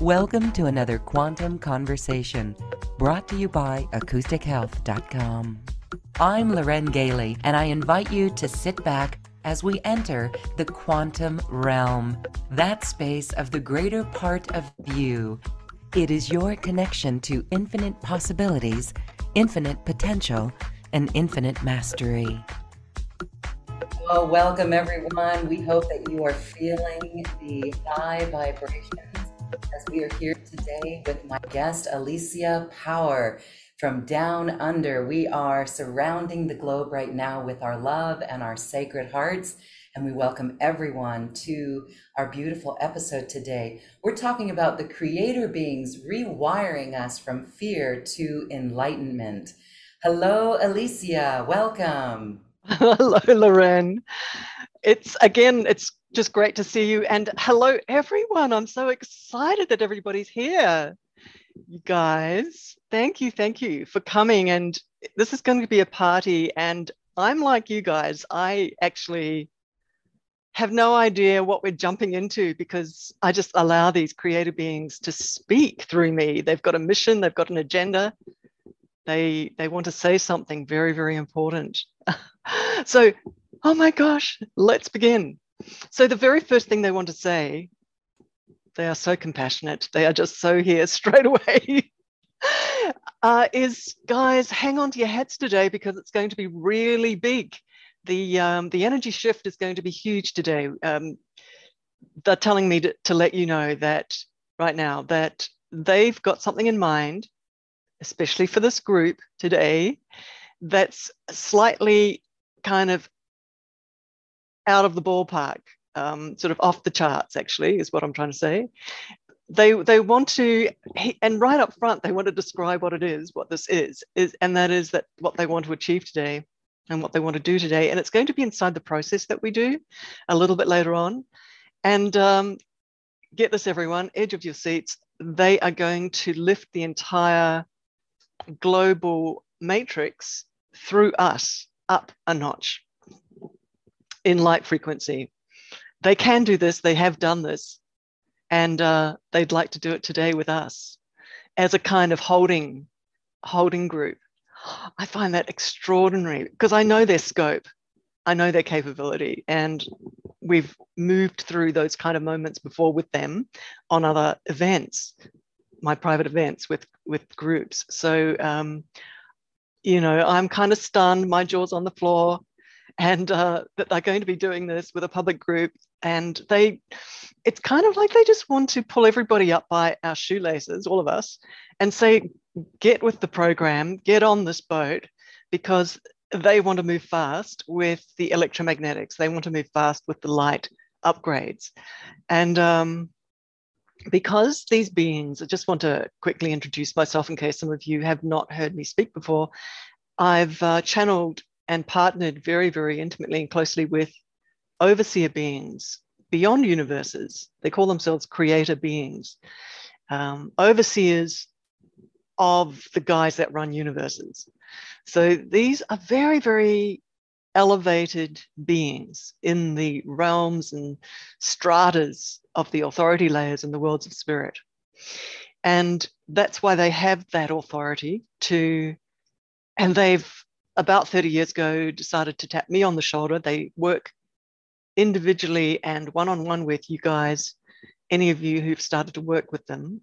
Welcome to another Quantum Conversation brought to you by acoustichealth.com. I'm Loren Gailey, and I invite you to sit back as we enter the quantum realm, that space of the greater part of you. It is your connection to infinite possibilities, infinite potential, and infinite mastery. Well, welcome everyone. We hope that you are feeling the high vibrations as we are here today with my guest, Alicia Power from Down Under. We are surrounding the globe right now with our love and our sacred hearts. And we welcome everyone to our beautiful episode today. We're talking about the creator beings rewiring us from fear to enlightenment. Hello, Alicia. Welcome. Hello, Loren. It's again, it's just great to see you. And hello, everyone. I'm so excited that everybody's here. You guys, thank you, thank you for coming. And this is going to be a party. And I'm like you guys, I actually have no idea what we're jumping into because I just allow these creative beings to speak through me. They've got a mission, they've got an agenda. They they want to say something very very important. so, oh my gosh, let's begin. So, the very first thing they want to say, they are so compassionate, they are just so here straight away. uh, is guys, hang on to your hats today because it's going to be really big. The, um, the energy shift is going to be huge today. Um, they're telling me to, to let you know that right now that they've got something in mind, especially for this group today, that's slightly kind of out of the ballpark, um, sort of off the charts, actually, is what I'm trying to say. They, they want to, and right up front, they want to describe what it is, what this is, is, and that is that what they want to achieve today and what they want to do today. And it's going to be inside the process that we do a little bit later on. And um, get this, everyone, edge of your seats. They are going to lift the entire global matrix through us up a notch in light frequency. They can do this, they have done this, and uh, they'd like to do it today with us as a kind of holding, holding group. I find that extraordinary because I know their scope, I know their capability, and we've moved through those kind of moments before with them on other events, my private events with with groups. So, um, you know, I'm kind of stunned, my jaw's on the floor and uh, that they're going to be doing this with a public group. And they, it's kind of like they just want to pull everybody up by our shoelaces, all of us, and say, get with the program, get on this boat, because they want to move fast with the electromagnetics. They want to move fast with the light upgrades. And um, because these beings, I just want to quickly introduce myself in case some of you have not heard me speak before. I've uh, channeled and partnered very, very intimately and closely with overseer beings beyond universes. They call themselves creator beings, um, overseers of the guys that run universes. So these are very, very elevated beings in the realms and stratas of the authority layers in the worlds of spirit. And that's why they have that authority to, and they've about 30 years ago decided to tap me on the shoulder. They work individually and one on one with you guys, any of you who've started to work with them.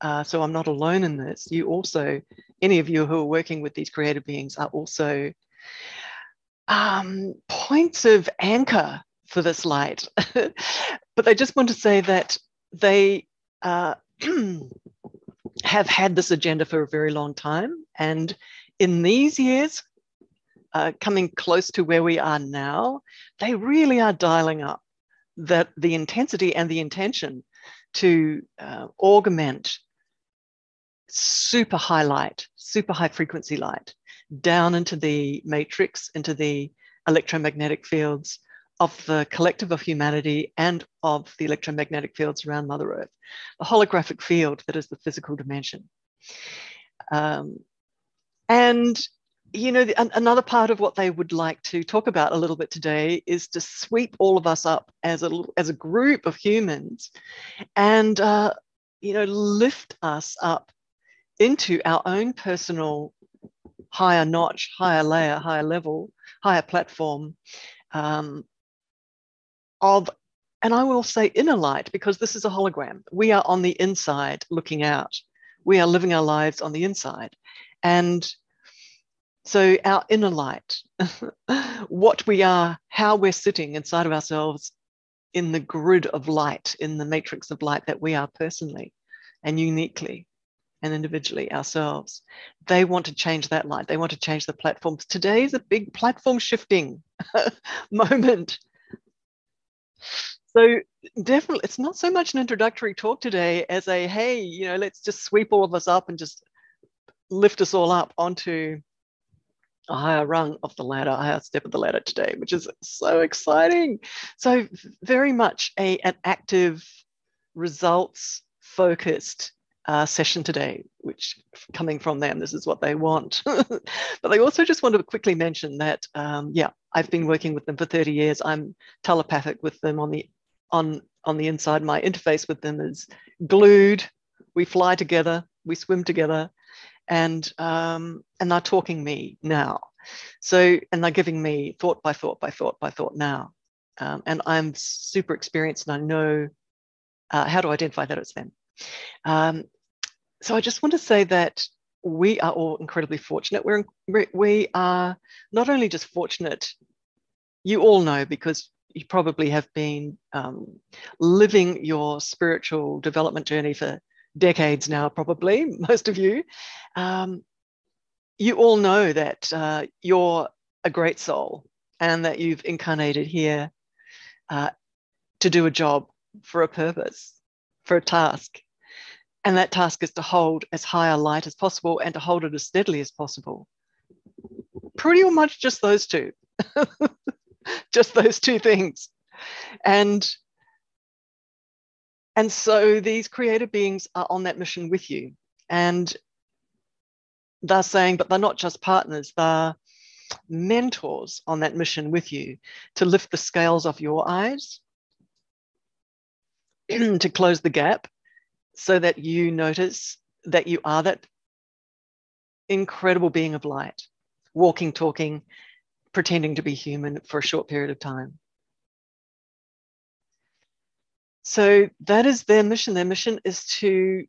Uh, so I'm not alone in this. You also, any of you who are working with these creative beings, are also um, points of anchor for this light. but I just want to say that they uh, have had this agenda for a very long time. And in these years, uh, coming close to where we are now, they really are dialing up that the intensity and the intention to uh, augment super high light, super high frequency light down into the matrix, into the electromagnetic fields of the collective of humanity and of the electromagnetic fields around Mother Earth, the holographic field that is the physical dimension. Um, and you know, another part of what they would like to talk about a little bit today is to sweep all of us up as a as a group of humans, and uh, you know, lift us up into our own personal higher notch, higher layer, higher level, higher platform um, of, and I will say inner light because this is a hologram. We are on the inside looking out. We are living our lives on the inside. And so our inner light, what we are, how we're sitting inside of ourselves in the grid of light, in the matrix of light that we are personally and uniquely and individually ourselves. They want to change that light. They want to change the platforms. Today is a big platform shifting moment. So definitely, it's not so much an introductory talk today as a, hey, you know, let's just sweep all of us up and just lift us all up onto a higher rung of the ladder, a higher step of the ladder today, which is so exciting. So very much a, an active, results focused uh, session today, which coming from them, this is what they want. but they also just want to quickly mention that, um, yeah, I've been working with them for 30 years. I'm telepathic with them on the on on the inside. My interface with them is glued. We fly together, we swim together, and um, and they're talking me now. So and they're giving me thought by thought by thought by thought now. Um, and I'm super experienced and I know uh, how to identify that it's them. Um, so I just want to say that we are all incredibly fortunate. We're we are not only just fortunate, you all know because you probably have been um, living your spiritual development journey for decades now, probably most of you. Um, you all know that uh, you're a great soul and that you've incarnated here uh, to do a job for a purpose, for a task. And that task is to hold as high a light as possible and to hold it as steadily as possible. Pretty much just those two, just those two things. And and so these creative beings are on that mission with you. And they're saying, but they're not just partners, they're mentors on that mission with you to lift the scales off your eyes, to close the gap so that you notice that you are that incredible being of light, walking, talking, pretending to be human for a short period of time. So that is their mission. Their mission is to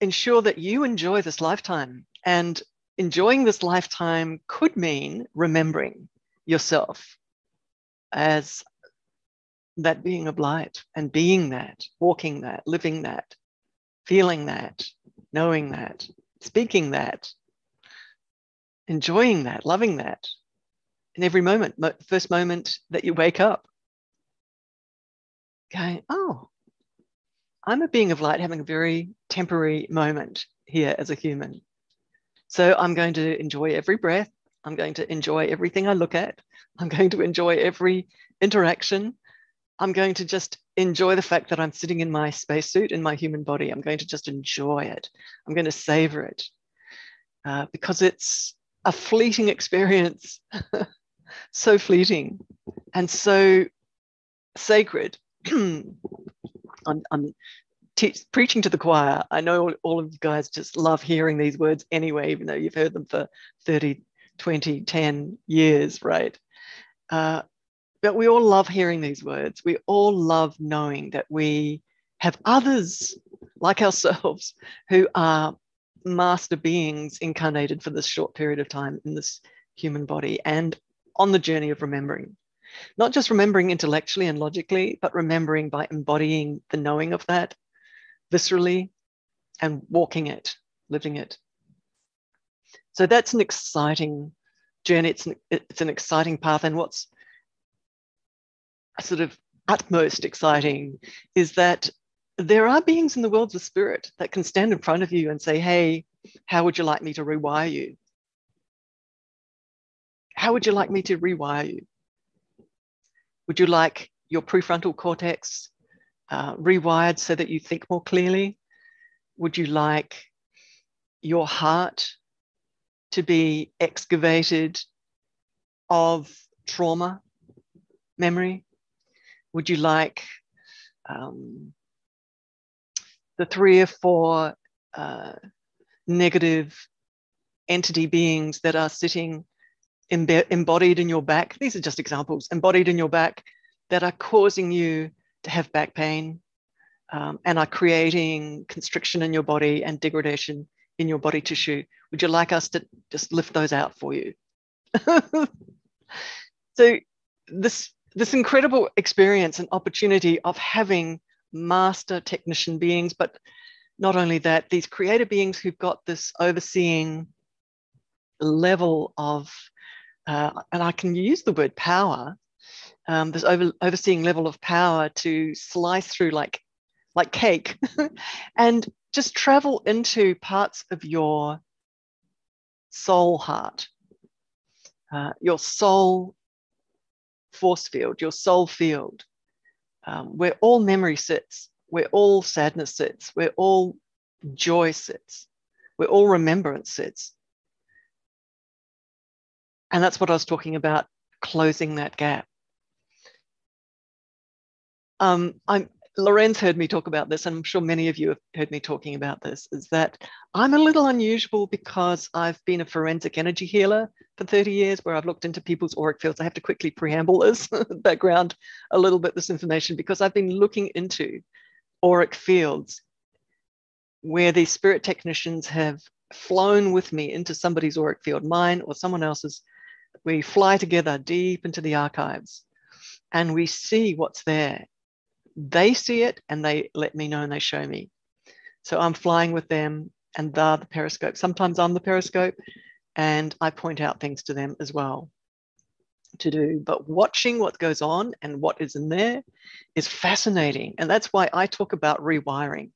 ensure that you enjoy this lifetime. And enjoying this lifetime could mean remembering yourself as that being of light and being that, walking that, living that, feeling that, knowing that, speaking that, enjoying that, loving that in every moment, first moment that you wake up. Going, oh, I'm a being of light having a very temporary moment here as a human. So I'm going to enjoy every breath. I'm going to enjoy everything I look at. I'm going to enjoy every interaction. I'm going to just enjoy the fact that I'm sitting in my spacesuit in my human body. I'm going to just enjoy it. I'm going to savor it uh, because it's a fleeting experience, so fleeting and so sacred. I'm, I'm preaching to the choir. I know all, all of you guys just love hearing these words anyway, even though you've heard them for 30, 20, 10 years, right? Uh, but we all love hearing these words. We all love knowing that we have others like ourselves who are master beings incarnated for this short period of time in this human body and on the journey of remembering. Not just remembering intellectually and logically, but remembering by embodying the knowing of that viscerally and walking it, living it. So that's an exciting journey. It's an, it's an exciting path. And what's sort of utmost exciting is that there are beings in the world of spirit that can stand in front of you and say, Hey, how would you like me to rewire you? How would you like me to rewire you? Would you like your prefrontal cortex uh, rewired so that you think more clearly? Would you like your heart to be excavated of trauma memory? Would you like um, the three or four uh, negative entity beings that are sitting embe- embodied in your back. These are just examples, embodied in your back that are causing you to have back pain um, and are creating constriction in your body and degradation in your body tissue. Would you like us to just lift those out for you? so this this incredible experience and opportunity of having master technician beings, but not only that, these creator beings who've got this overseeing level of, uh, and I can use the word power, um, this over, overseeing level of power to slice through like, like cake and just travel into parts of your soul heart, uh, your soul force field, your soul field, um, where all memory sits, where all sadness sits, where all joy sits, where all remembrance sits. And that's what I was talking about, closing that gap. Um, I'm Loren's heard me talk about this, and I'm sure many of you have heard me talking about this, is that I'm a little unusual because I've been a forensic energy healer for 30 years where I've looked into people's auric fields. I have to quickly preamble this background a little bit, this information, because I've been looking into auric fields where these spirit technicians have flown with me into somebody's auric field, mine or someone else's. We fly together deep into the archives and we see what's there they see it and they let me know and they show me. So I'm flying with them and they're the periscope. Sometimes I'm the periscope and I point out things to them as well to do. But watching what goes on and what is in there is fascinating. And that's why I talk about rewiring.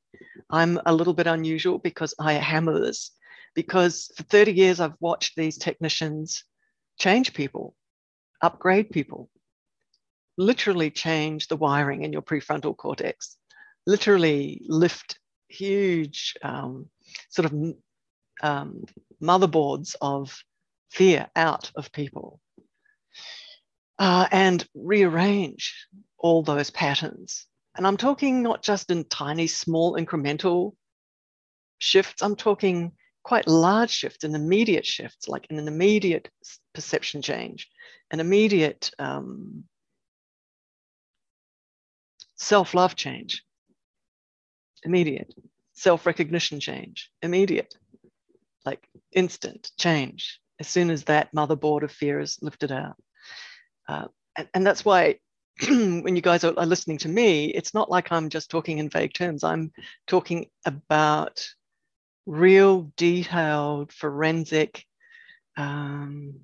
I'm a little bit unusual because I hammer this, because for 30 years I've watched these technicians change people, upgrade people, literally change the wiring in your prefrontal cortex, literally lift huge um, sort of um, motherboards of fear out of people uh, and rearrange all those patterns. And I'm talking not just in tiny, small, incremental shifts, I'm talking quite large shifts and immediate shift, like an immediate perception change, an immediate um, self love change, immediate. Self recognition change, immediate. Like instant change as soon as that motherboard of fear is lifted out. Uh, and, and that's why when you guys are listening to me, it's not like I'm just talking in vague terms. I'm talking about real, detailed, forensic, um,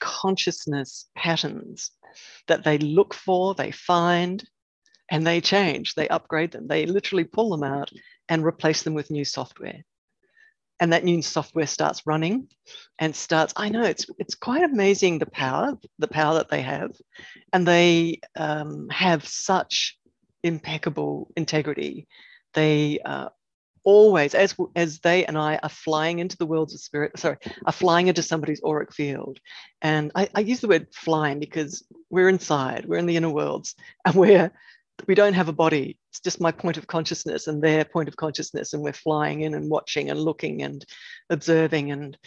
consciousness patterns that they look for, they find, and they change, they upgrade them. They literally pull them out and replace them with new software. And that new software starts running and starts, I know it's it's quite amazing the power, the power that they have. And they um, have such impeccable integrity. They uh, always, as as they and I are flying into the worlds of spirit, sorry, are flying into somebody's auric field. And I, I use the word flying because we're inside, we're in the inner worlds, and we're we don't have a body. It's just my point of consciousness and their point of consciousness, and we're flying in and watching and looking and observing and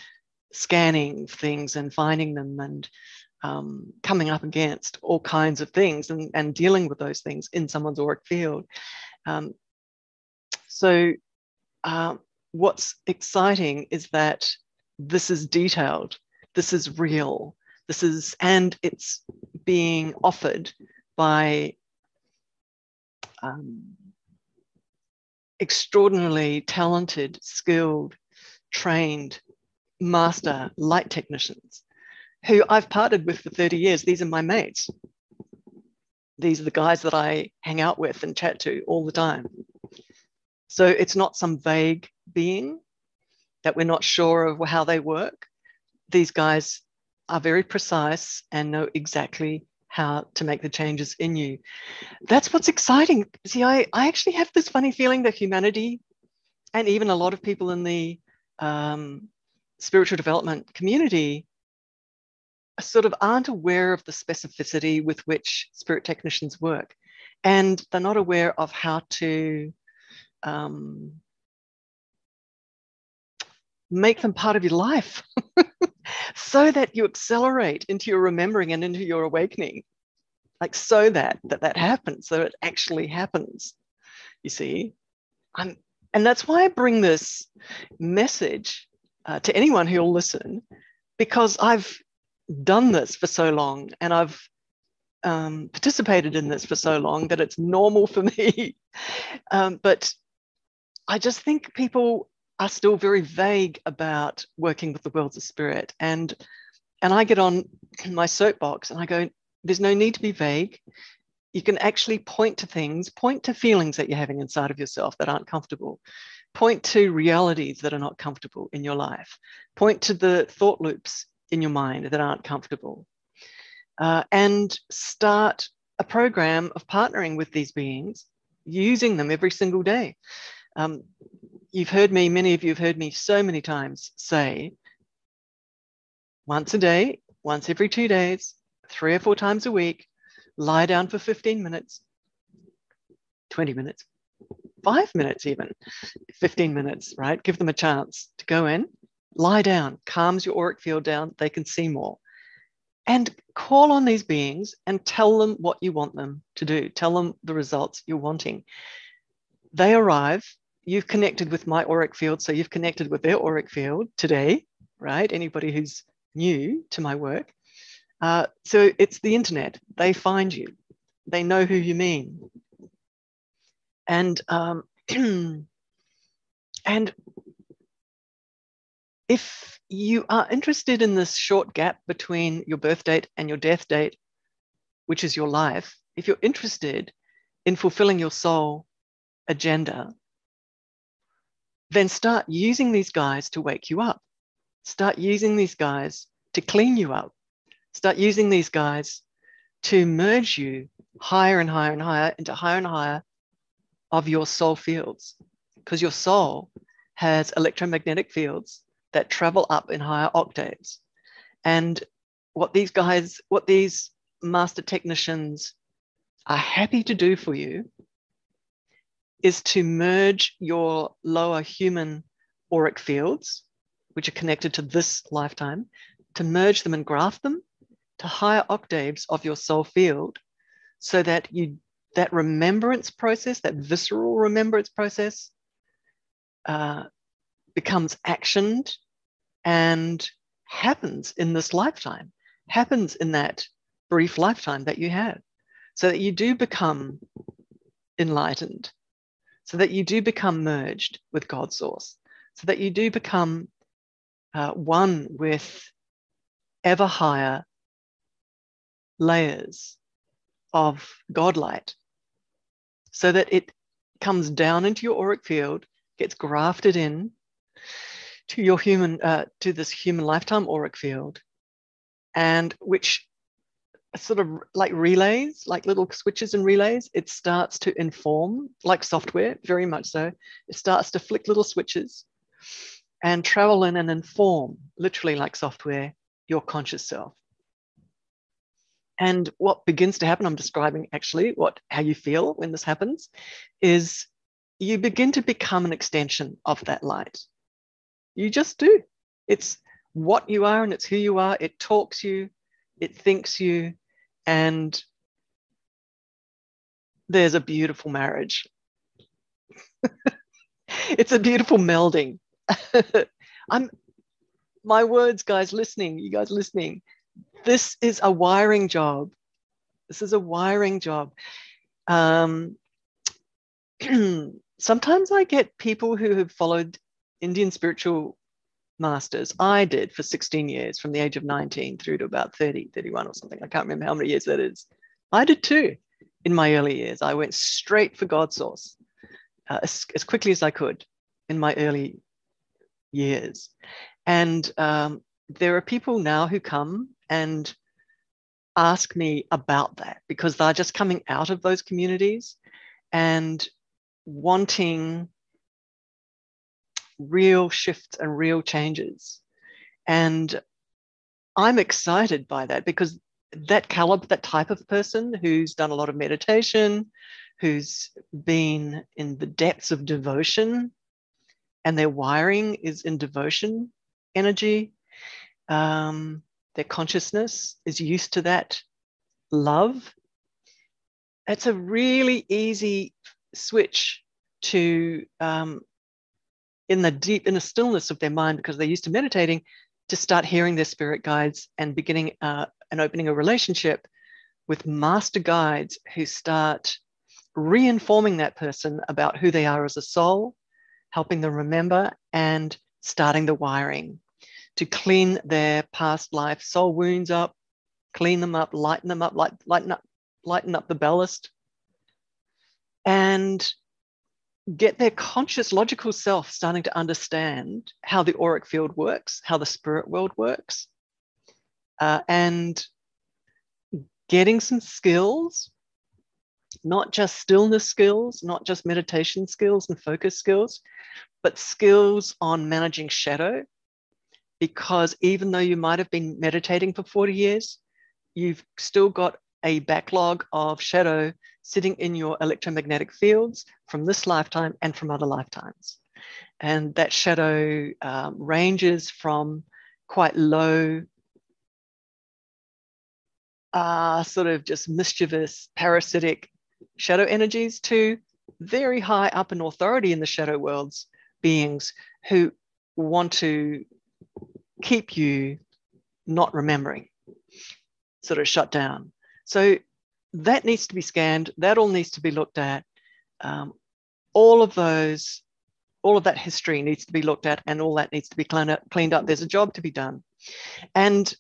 scanning things and finding them and um, coming up against all kinds of things and, and dealing with those things in someone's auric field. Um, so uh, what's exciting is that this is detailed, this is real, this is, and it's being offered by um, extraordinarily talented, skilled, trained master light technicians who I've partnered with for 30 years. These are my mates. These are the guys that I hang out with and chat to all the time. So it's not some vague being that we're not sure of how they work. These guys are very precise and know exactly how to make the changes in you. That's what's exciting. See, I, I actually have this funny feeling that humanity and even a lot of people in the um, spiritual development community sort of aren't aware of the specificity with which spirit technicians work. and they're not aware of how to um, make them part of your life so that you accelerate into your remembering and into your awakening. Like so that that that happens so it actually happens you see? I'm and that's why i bring this message uh, to anyone who'll listen because i've done this for so long and i've um, participated in this for so long that it's normal for me. Um, but i just think people are still very vague about working with the worlds of spirit and and i get on my soapbox and i go there's no need to be vague. You can actually point to things, point to feelings that you're having inside of yourself that aren't comfortable, point to realities that are not comfortable in your life, point to the thought loops in your mind that aren't comfortable, uh, and start a program of partnering with these beings, using them every single day. Um, you've heard me, many of you have heard me so many times say, once a day, once every two days, three or four times a week, lie down for 15 minutes, 20 minutes, five minutes, even 15 minutes, right? Give them a chance to go in, lie down, calms your auric field down, they can see more. And call on these beings and tell them what you want them to do. Tell them the results you're wanting. They arrive, you've connected with my auric field, so you've connected with their auric field today, right? Anybody who's new to my work. Uh, so it's the internet. They find you. They know who you mean. And um, and if you are interested in this short gap between your birth date and your death date, which is your life, if you're interested in fulfilling your soul agenda, then start using these guys to wake you up. Start using these guys to clean you up. Start using these guys to merge you higher and higher and higher into higher and higher of your soul fields. Because your soul has electromagnetic fields that travel up in higher octaves. And what these guys, what these master technicians are happy to do for you is to merge your lower human auric fields, which are connected to this lifetime, to merge them and graft them to higher octaves of your soul field so that you that remembrance process, that visceral remembrance process, uh, becomes actioned and happens in this lifetime, happens in that brief lifetime that you have, so that you do become enlightened, so that you do become merged with God's source, so that you do become uh, one with ever higher layers of God light, so that it comes down into your auric field, gets grafted in to your human, uh, to this human lifetime auric field, and which sort of like relays, like little switches and relays, it starts to inform, like software, very much so. It starts to flick little switches and travel in and inform, literally like software, your conscious self. And what begins to happen, I'm describing actually what how you feel when this happens, is you begin to become an extension of that light. You just do. It's what you are and it's who you are. It talks you, it thinks you, and there's a beautiful marriage. it's a beautiful melding. I'm my words, guys, listening, you guys listening this is a wiring job. This is a wiring job. Um, sometimes I get people who have followed Indian spiritual masters. I did for 16 years, from the age of 19 through to about 30, 31 or something. I can't remember how many years that is. I did too in my early years. I went straight for God source uh, as, as quickly as I could in my early years. And um, there are people now who come and ask me about that because they're just coming out of those communities and wanting real shifts and real changes. And I'm excited by that because that caliber, that type of person who's done a lot of meditation, who's been in the depths of devotion, and their wiring is in devotion energy. Um, their consciousness is used to that love. It's a really easy switch to, um, in the deep, in the stillness of their mind, because they're used to meditating, to start hearing their spirit guides and beginning uh, and opening a relationship with master guides who start reinforming that person about who they are as a soul, helping them remember, and starting the wiring to clean their past life. Soul wounds up, clean them up, lighten them up, light, lighten up, lighten up the ballast, and get their conscious logical self starting to understand how the auric field works, how the spirit world works, uh, and getting some skills, not just stillness skills, not just meditation skills and focus skills, but skills on managing shadow. Because even though you might have been meditating for 40 years, you've still got a backlog of shadow sitting in your electromagnetic fields from this lifetime and from other lifetimes. And that shadow um, ranges from quite low, uh, sort of just mischievous, parasitic shadow energies to very high up in authority in the shadow worlds beings who want to keep you not remembering, sort of shut down. So that needs to be scanned. That all needs to be looked at. Um, all of those, all of that history needs to be looked at, and all that needs to be cleaned up. There's a job to be done, and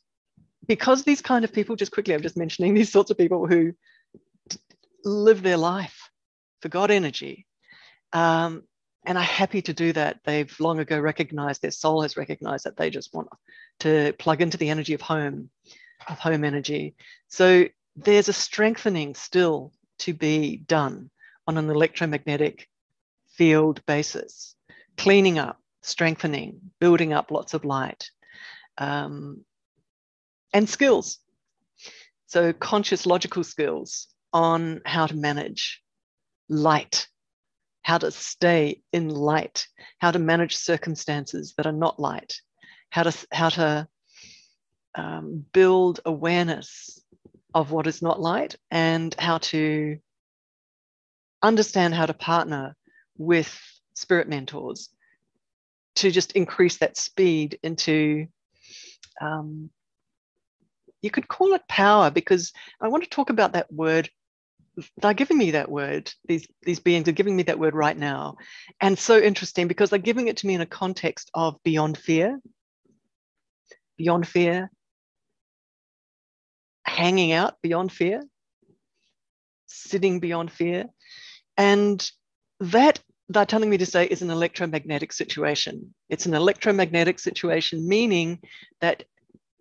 because these kind of people, just quickly, I'm just mentioning these sorts of people who live their life for God energy, um, and are happy to do that. They've long ago recognized their soul has recognized that they just want to plug into the energy of home, of home energy. So there's a strengthening still to be done on an electromagnetic field basis, cleaning up, strengthening, building up lots of light, um, and skills. So, conscious logical skills on how to manage light, how to stay in light, how to manage circumstances that are not light, how to, how to um, build awareness of what is not light and how to understand how to partner with spirit mentors to just increase that speed into um, you could call it power because i want to talk about that word. They're giving me that word these these beings are giving me that word right now. And so interesting because they're giving it to me in a context of beyond fear beyond fear hanging out beyond fear, sitting beyond fear. And that they're telling me to say is an electromagnetic situation. It's an electromagnetic situation, meaning that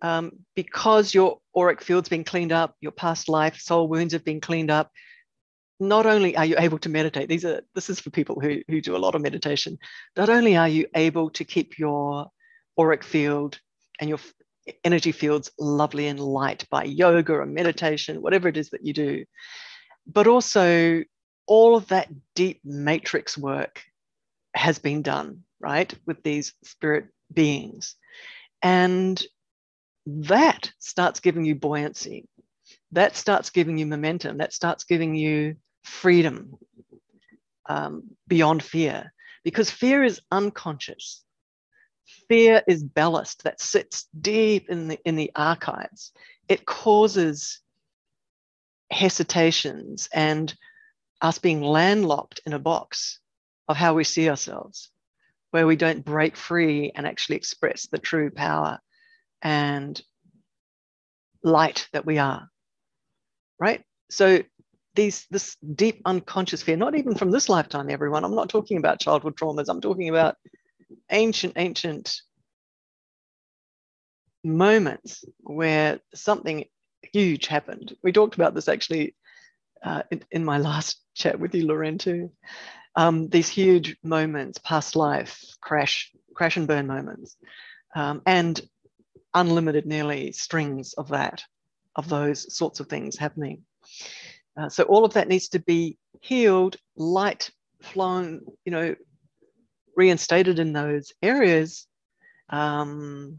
um, because your auric field's been cleaned up, your past life soul wounds have been cleaned up, not only are you able to meditate, these are this is for people who, who do a lot of meditation, not only are you able to keep your auric field and your energy fields lovely and light by yoga or meditation, whatever it is that you do. But also, all of that deep matrix work has been done, right, with these spirit beings. And that starts giving you buoyancy. That starts giving you momentum. That starts giving you freedom um, beyond fear, because fear is unconscious fear is ballast that sits deep in the, in the archives. It causes hesitations and us being landlocked in a box of how we see ourselves, where we don't break free and actually express the true power and light that we are. Right? So these this deep unconscious fear, not even from this lifetime, everyone. I'm not talking about childhood traumas. I'm talking about ancient, ancient moments where something huge happened. We talked about this actually uh, in, in, my last chat with you, Loren, too. Um, these huge moments, past life, crash, crash and burn moments, um, and unlimited nearly strings of that. of those sorts of things happening. Uh, so all of that needs to be healed, light flown, you know, reinstated in those areas, um,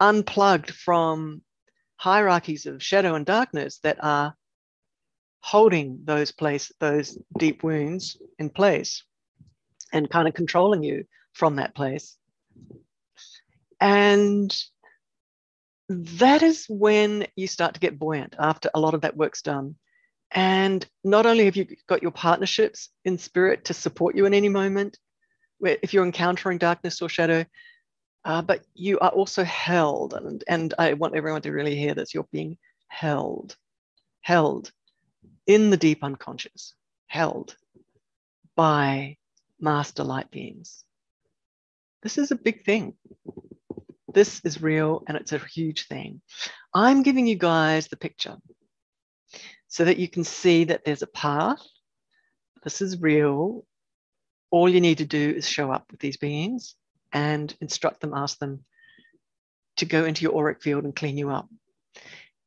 unplugged from hierarchies of shadow and darkness that are holding those place, those deep wounds in place and kind of controlling you from that place. And that is when you start to get buoyant after a lot of that work's done. And not only have you got your partnerships in spirit to support you in any moment, where if you're encountering darkness or shadow, uh, but you are also held. And, and I want everyone to really hear this you're being held, held in the deep unconscious, held by master light beings. This is a big thing. This is real and it's a huge thing. I'm giving you guys the picture so that you can see that there's a path. This is real. All you need to do is show up with these beings and instruct them, ask them to go into your auric field and clean you up.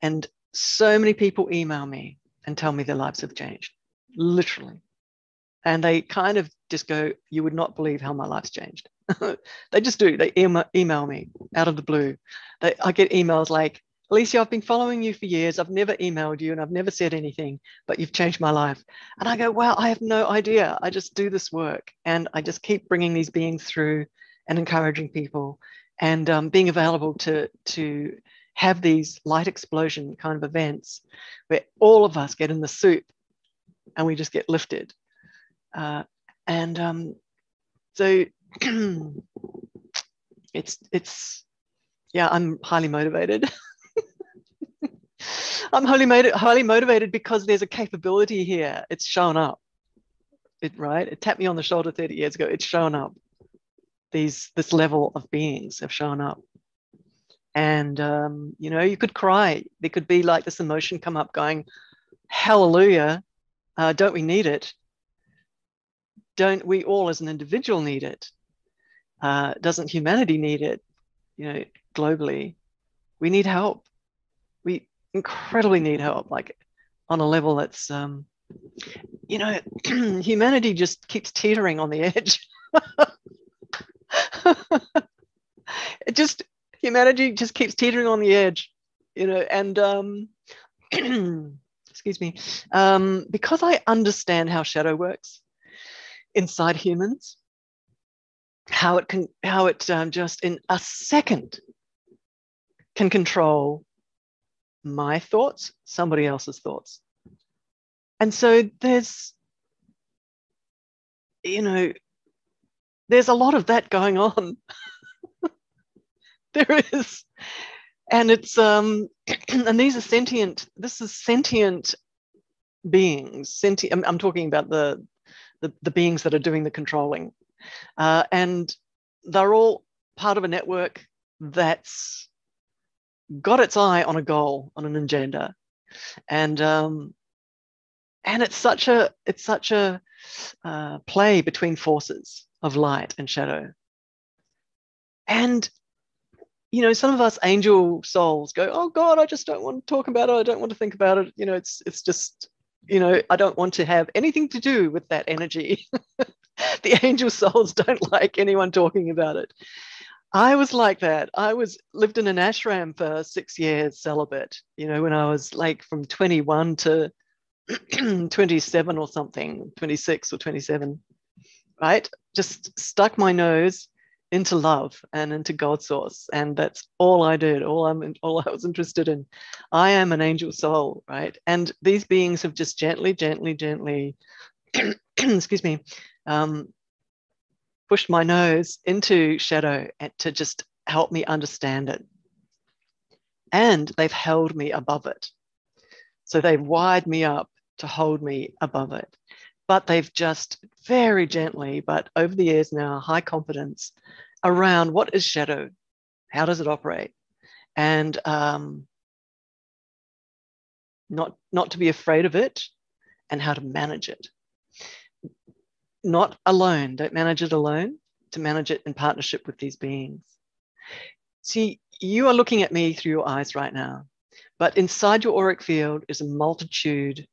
And so many people email me and tell me their lives have changed, literally. And they kind of just go, You would not believe how my life's changed. they just do. They email me out of the blue. They, I get emails like, Alicia, I've been following you for years. I've never emailed you and I've never said anything, but you've changed my life. And I go, wow, I have no idea. I just do this work and I just keep bringing these beings through and encouraging people and um, being available to, to have these light explosion kind of events where all of us get in the soup and we just get lifted. Uh, and um, so it's, it's, yeah, I'm highly motivated. I'm highly, highly motivated because there's a capability here. It's shown up. It right. It tapped me on the shoulder 30 years ago. It's shown up. These this level of beings have shown up. And um, you know, you could cry. There could be like this emotion come up, going, "Hallelujah! Uh, don't we need it? Don't we all, as an individual, need it? Uh, doesn't humanity need it? You know, globally, we need help. Incredibly need help, like on a level that's, um, you know, humanity just keeps teetering on the edge. it just, humanity just keeps teetering on the edge, you know, and, um, excuse me, um, because I understand how shadow works inside humans, how it can, how it um, just in a second can control my thoughts, somebody else's thoughts. And so there's, you know, there's a lot of that going on. there is. And it's, um, and these are sentient, this is sentient beings. Sentient, I'm, I'm talking about the, the, the, beings that are doing the controlling. Uh, and they're all part of a network that's got its eye on a goal, on an agenda, and um, and it's such a it's such a uh, play between forces of light and shadow. And you know, some of us angel souls go, "Oh God, I just don't want to talk about it. I don't want to think about it. You know, it's it's just you know, I don't want to have anything to do with that energy." the angel souls don't like anyone talking about it. I was like that. I was lived in an ashram for six years celibate, you know, when I was like from 21 to 27 or something, 26 or 27, right? Just stuck my nose into love and into God source. And that's all I did, all I'm all I was interested in. I am an angel soul, right? And these beings have just gently, gently, gently, excuse me, um, pushed my nose into shadow to just help me understand it. And they've held me above it. So they've wired me up to hold me above it. But they've just very gently, but over the years now, high confidence around what is shadow? How does it operate? And um, not, not to be afraid of it and how to manage it not alone. Don't manage it alone, to manage it in partnership with these beings. See, you are looking at me through your eyes right now, But inside your auric field is a multitude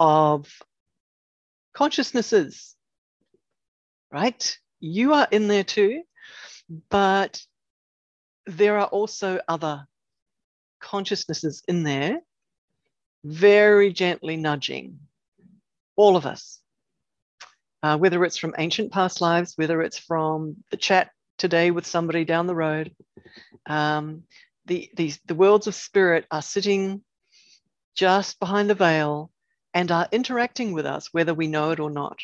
of consciousnesses, right? You are in there too, but there are also other consciousnesses in there, very gently nudging all of us. Uh, whether it's from ancient past lives, whether it's from the chat today with somebody down the road, um, the, the, the worlds of spirit are sitting just behind the veil and are interacting with us, whether we know it or not.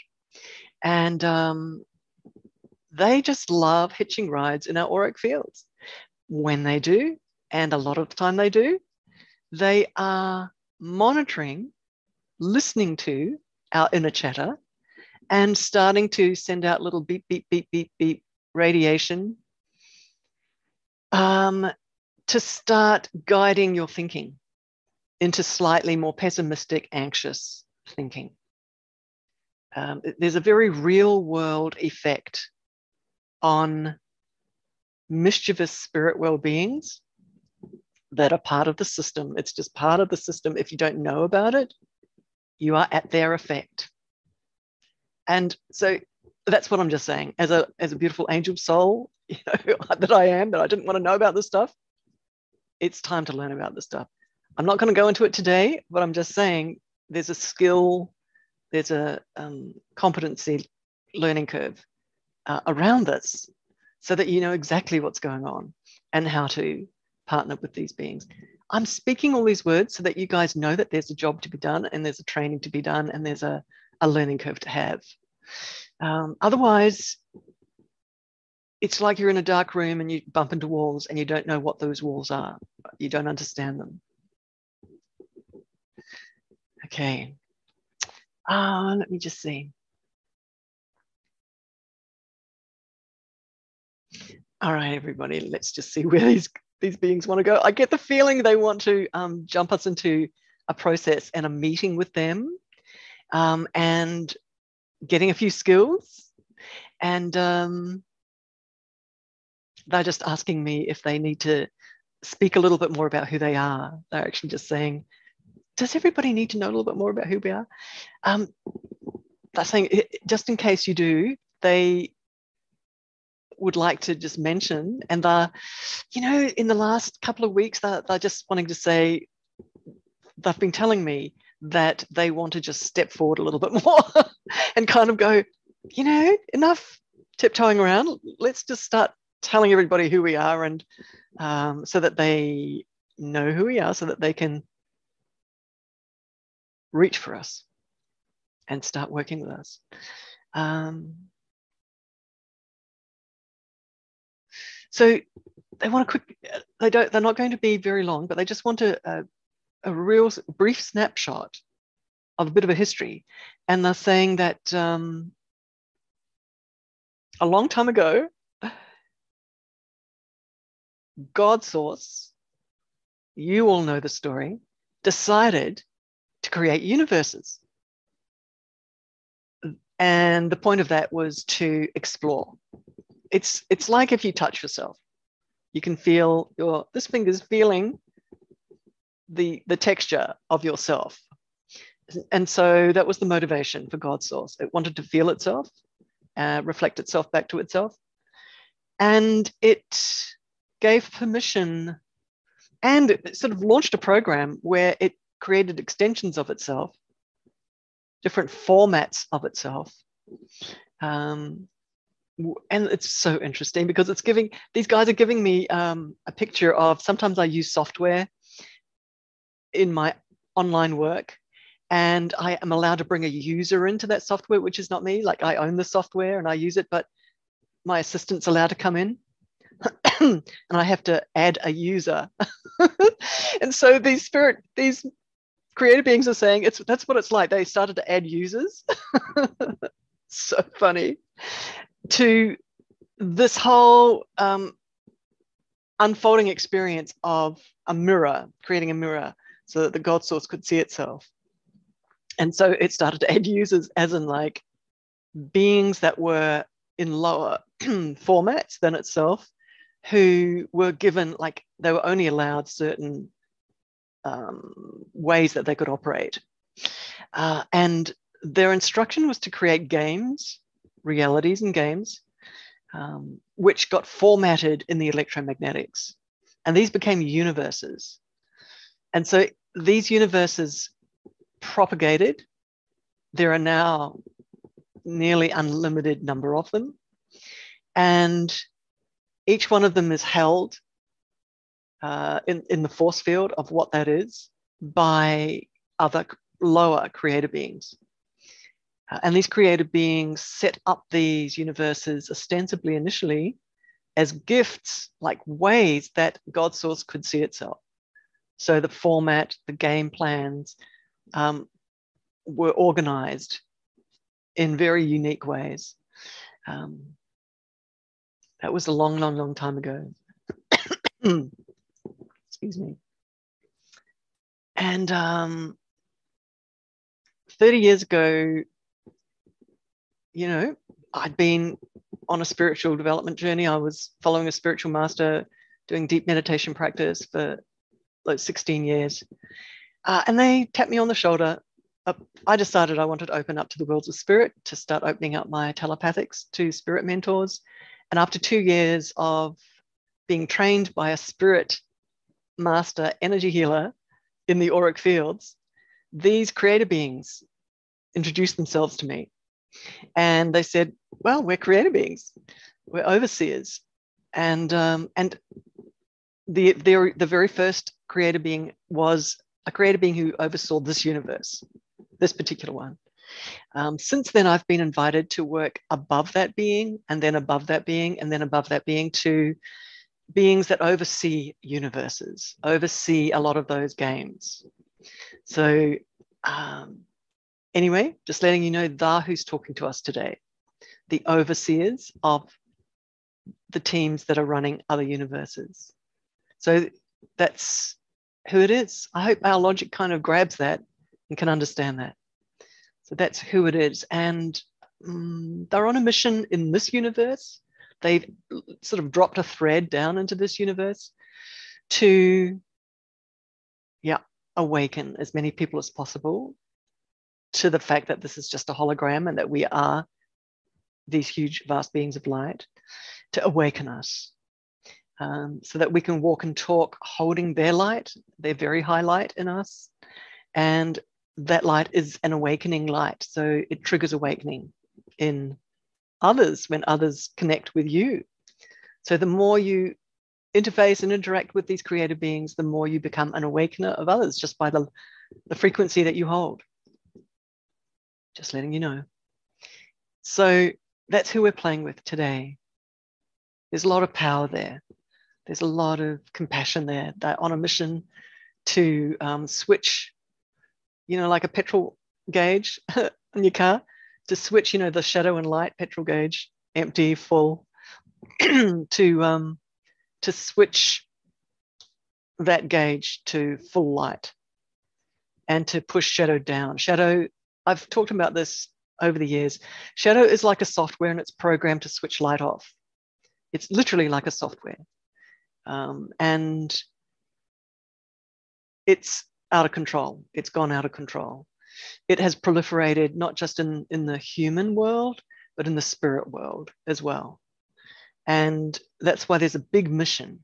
And um, they just love hitching rides in our auric fields. When they do, and a lot of the time they do, they are monitoring, listening to our inner chatter, and starting to send out little beep, beep, beep, beep, beep radiation um, to start guiding your thinking into slightly more pessimistic, anxious thinking. Um, there's a very real world effect on mischievous spirit well beings that are part of the system. It's just part of the system. If you don't know about it, you are at their effect. And so that's what I'm just saying. As a as a beautiful angel soul, you know, that I am, that I didn't want to know about this stuff. It's time to learn about this stuff. I'm not going to go into it today, but I'm just saying there's a skill, there's a um, competency learning curve uh, around this so that you know exactly what's going on and how to partner with these beings. I'm speaking all these words so that you guys know that there's a job to be done and there's a training to be done and there's a, a learning curve to have. Um, otherwise, it's like you're in a dark room and you bump into walls and you don't know what those walls are. You don't understand them. Okay. Uh, let me just see. All right, everybody, let's just see where these, these beings want to go. I get the feeling they want to um, jump us into a process and a meeting with them um, and getting a few skills. And um, they're just asking me if they need to speak a little bit more about who they are. They're actually just saying, does everybody need to know a little bit more about who we are? Um, they're saying, just in case you do, they would like to just mention, and they're, you know, in the last couple of weeks, they're, they're just wanting to say, they've been telling me that they want to just step forward a little bit more and kind of go, you know, enough tiptoeing around. Let's just start telling everybody who we are and um, so that they know who we are so that they can reach for us and start working with us. Um, so they want a quick, they don't, they're not going to be very long, but they just want a, a, a real brief snapshot of a bit of a history. And they're saying that um, a long time ago, God source, you all know the story, decided to create universes. And the point of that was to explore. It's, it's like if you touch yourself, you can feel your, this finger's feeling the, the texture of yourself. And so that was the motivation for God's source. It wanted to feel itself, uh, reflect itself back to itself. And it gave permission and it sort of launched a program where it created extensions of itself, different formats of itself. Um, and it's so interesting because it's giving these guys are giving me um, a picture of sometimes I use software in my online work and I am allowed to bring a user into that software, which is not me. Like I own the software and I use it, but my assistant's allowed to come in and I have to add a user. and so these spirit, these creative beings are saying it's that's what it's like. They started to add users. so funny to this whole um, unfolding experience of a mirror, creating a mirror so that the God source could see itself. And so it started to add users as in like beings that were in lower formats than itself who were given like they were only allowed certain um, ways that they could operate. Uh, and their instruction was to create games, realities and games, um, which got formatted in the electromagnetics. And these became universes. And so these universes propagated. There are now nearly unlimited number of them. And each one of them is held uh, in, in the force field of what that is by other lower creator beings. Uh, and these creator beings set up these universes ostensibly initially as gifts, like ways that God source could see itself. So the format, the game plans um, were organized in very unique ways. Um, that was a long, long, long time ago. Excuse me. And um, 30 years ago, you know, I'd been on a spiritual development journey. I was following a spiritual master, doing deep meditation practice for like 16 years. Uh, and they tapped me on the shoulder. Uh, I decided I wanted to open up to the worlds of spirit, to start opening up my telepathics to spirit mentors. And after two years of being trained by a spirit master energy healer in the auric fields, these creator beings introduced themselves to me. And they said, Well, we're creator beings, we're overseers. And, um, and the, the, the very first creator being was a creator being who oversaw this universe, this particular one. Um, since then, I've been invited to work above that being, and then above that being, and then above that being to beings that oversee universes, oversee a lot of those games. So, um, anyway, just letting you know, they're who's talking to us today, the overseers of the teams that are running other universes. So that's who it is. I hope our logic kind of grabs that and can understand that. So that's who it is. And um, they're on a mission in this universe they've sort of dropped a thread down into this universe to, yeah, awaken as many people as possible to the fact that this is just a hologram and that we are these huge, vast beings of light, to awaken us. Um, so that we can walk and talk holding their light, their very high light in us. And that light is an awakening light. So it triggers awakening in others when others connect with you. So the more you interface and interact with these creative beings, the more you become an awakener of others just by the, the frequency that you hold. Just letting you know. So that's who we're playing with today. There's a lot of power there. There's a lot of compassion there. They're on a mission to um, switch, you know, like a petrol gauge in your car to switch, you know, the shadow and light petrol gauge, empty, full, to um, to switch that gauge to full light and to push shadow down. Shadow, I've talked about this over the years. Shadow is like a software and it's programmed to switch light off. It's literally like a software. Um, and it's out of control. It's gone out of control it has proliferated not just in, in the human world, but in the spirit world as well. And that's why there's a big mission,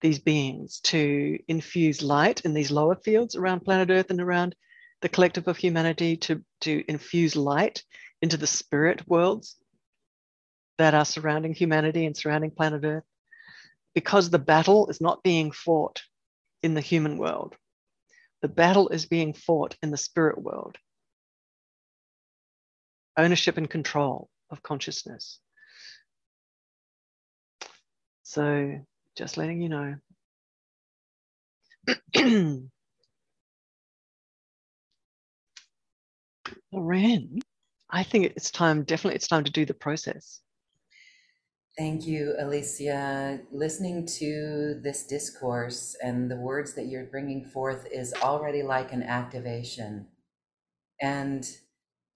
these beings, to infuse light in these lower fields around planet Earth and around the collective of humanity, to, to infuse light into the spirit worlds that are surrounding humanity and surrounding planet Earth. Because the battle is not being fought in the human world, the battle is being fought in the spirit world. Ownership and control of consciousness. So, just letting you know. Loren, I think it's time, definitely it's time to do the process. Thank you, Alicia. Listening to this discourse and the words that you're bringing forth is already like an activation. And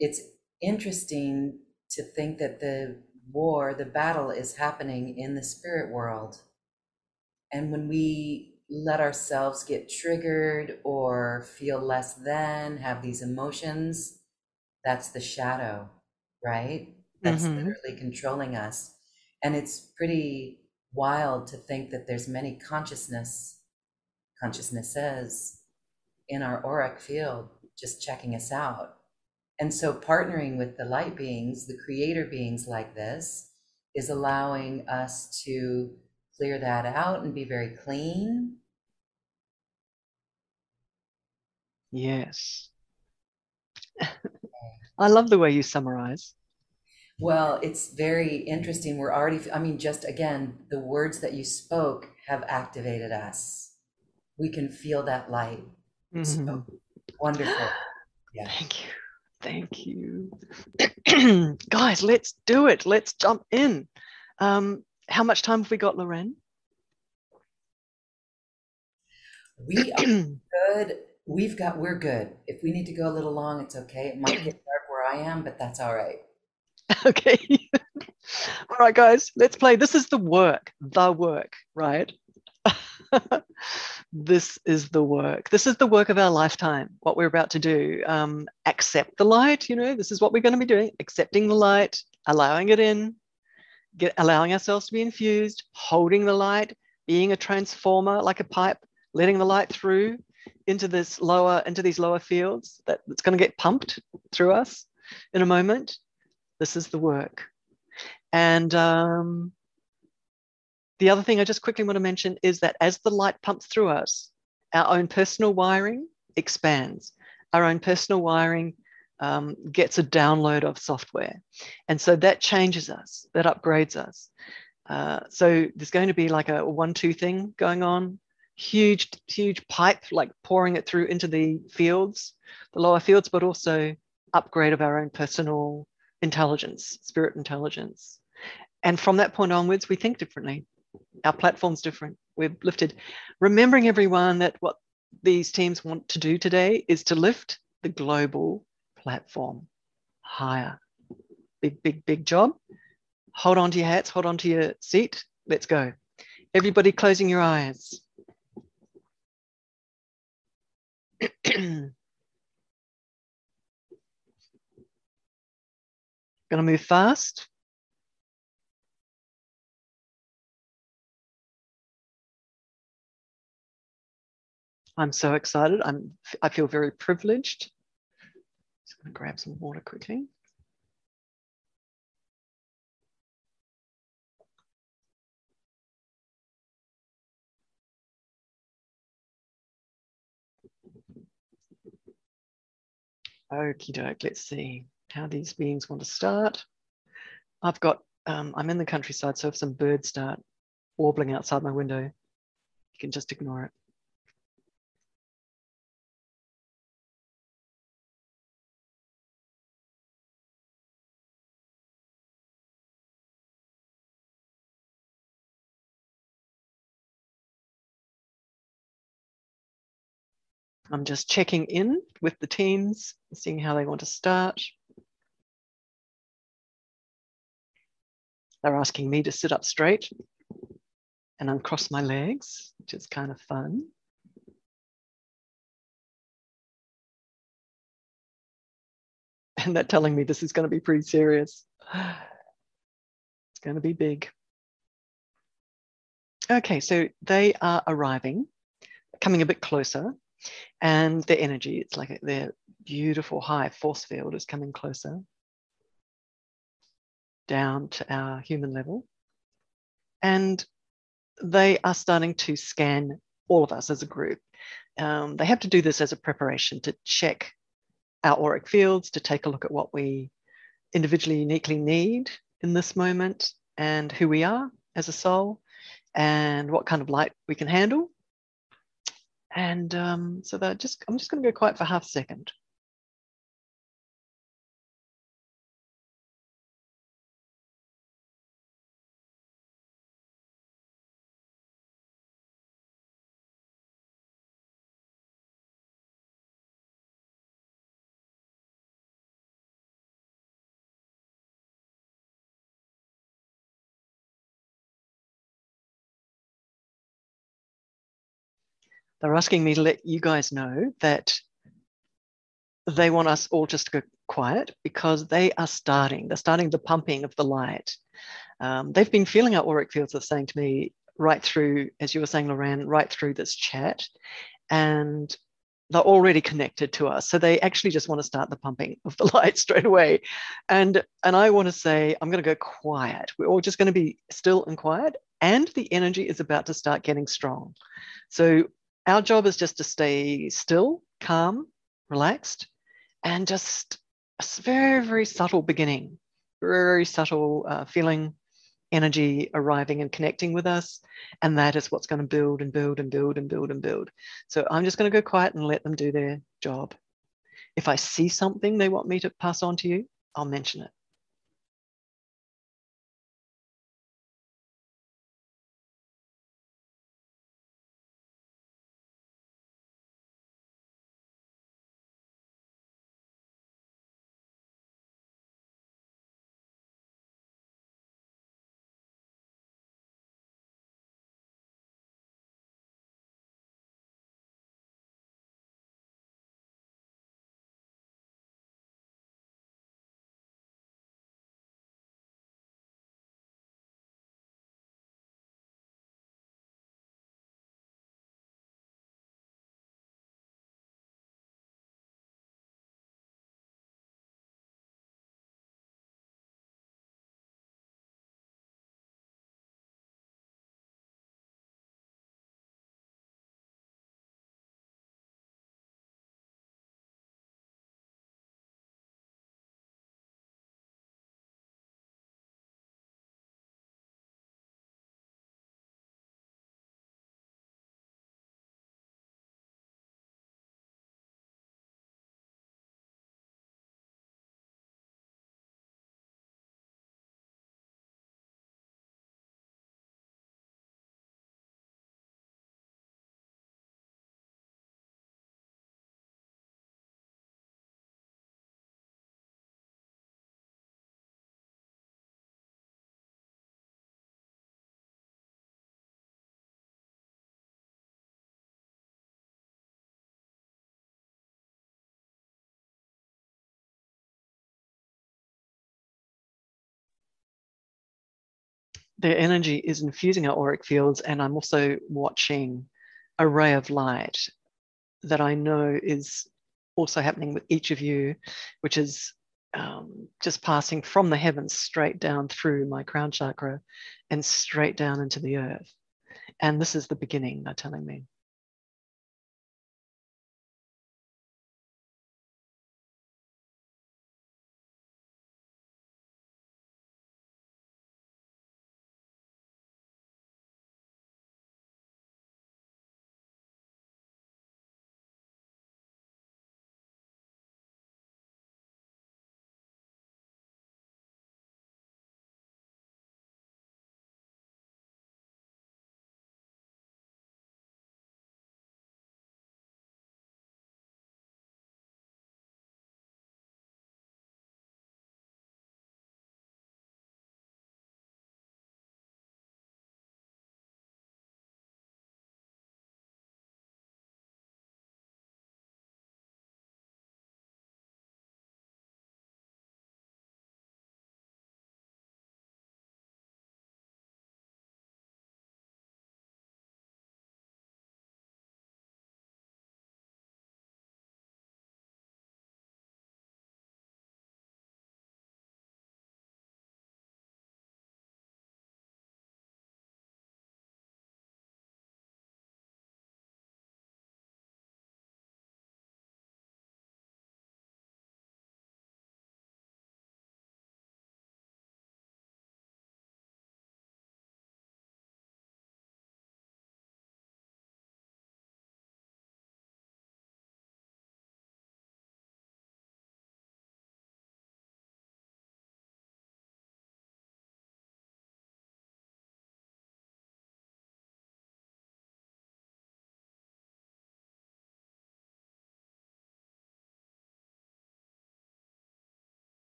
it's interesting to think that the war, the battle is happening in the spirit world. And when we let ourselves get triggered or feel less than, have these emotions, that's the shadow, right? That's Mhm. literally controlling us. And it's pretty wild to think that there's many consciousness, consciousnesses in our auric field just checking us out. And so partnering with the light beings, the creator beings like this, is allowing us to clear that out and be very clean. Yes. I love the way you summarize. Well, it's very interesting. We're already, I mean, just again, the words that you spoke have activated us. We can feel that light. So Mhm. wonderful. Yeah. Thank you. Thank you. Guys, let's do it. Let's jump in. Um, how much time have we got, Loren? We are good. We've got, we're good. If we need to go a little long, it's okay. It might get dark where I am, but that's all right. okay. All right, guys, let's play. This is the work, the work, right? this is the work. This is the work of our lifetime, what we're about to do. Um, accept the light, you know, this is what we're going to be doing accepting the light, allowing it in, get, allowing ourselves to be infused, holding the light, being a transformer like a pipe, letting the light through into this lower, into these lower fields that, that's going to get pumped through us in a moment. This is the work. And um, the other thing I just quickly want to mention is that as the light pumps through us, our own personal wiring expands. Our own personal wiring um, gets a download of software. And so that changes us, that upgrades us. Uh, so there's going to be like a one two thing going on, huge, huge pipe like pouring it through into the fields, the lower fields, but also upgrade of our own personal intelligence, spirit intelligence. And from that point onwards, we think differently. Our platform's different. We've lifted. Remembering everyone that what these teams want to do today is to lift the global platform higher. Big, big, big job. Hold on to your hats, hold on to your seat. Let's go. Everybody closing your eyes. Gonna move fast. I'm so excited. I'm I feel very privileged. Just gonna grab some water quickly. Okie doke, let's see how these beings want to start. I've got, um, I'm in the countryside, so if some birds start warbling outside my window, you can just ignore it. I'm just checking in with the teams, seeing how they want to start. They're asking me to sit up straight and uncross my legs, which is kind of fun. And they're telling me this is going to be pretty serious. It's going to be big. Okay, so they are arriving, coming a bit closer, and their energy, it's like their beautiful high force field is coming closer down to our human level. And they are starting to scan all of us as a group. Um, they have to do this as a preparation to check our auric fields, to take a look at what we individually uniquely need in this moment and who we are as a soul and what kind of light we can handle. And um, so that just, I'm just going to go quiet for half a second. They're asking me to let you guys know that they want us all just to go quiet because they are starting. They're starting the pumping of the light. Um, they've been feeling our auric fields, they're saying to me right through, as you were saying, Loren, right through this chat. And they're already connected to us. So they actually just want to start the pumping of the light straight away. And, and I want to say, I'm going to go quiet. We're all just going to be still and quiet. And the energy is about to start getting strong. So our job is just to stay still, calm, relaxed, and just a very, very subtle beginning, very subtle uh, feeling energy arriving and connecting with us. And that is what's going to build and build and build and build and build. So I'm just going to go quiet and let them do their job. If I see something they want me to pass on to you, I'll mention it. Their energy is infusing our auric fields. And I'm also watching a ray of light that I know is also happening with each of you, which is um, just passing from the heavens straight down through my crown chakra and straight down into the earth. And this is the beginning, they're telling me.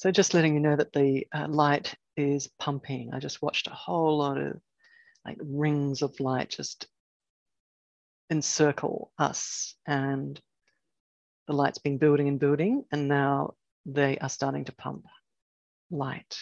So just letting you know that the uh, light is pumping. I just watched a whole lot of like rings of light just encircle us and the light's been building and building and now they are starting to pump light.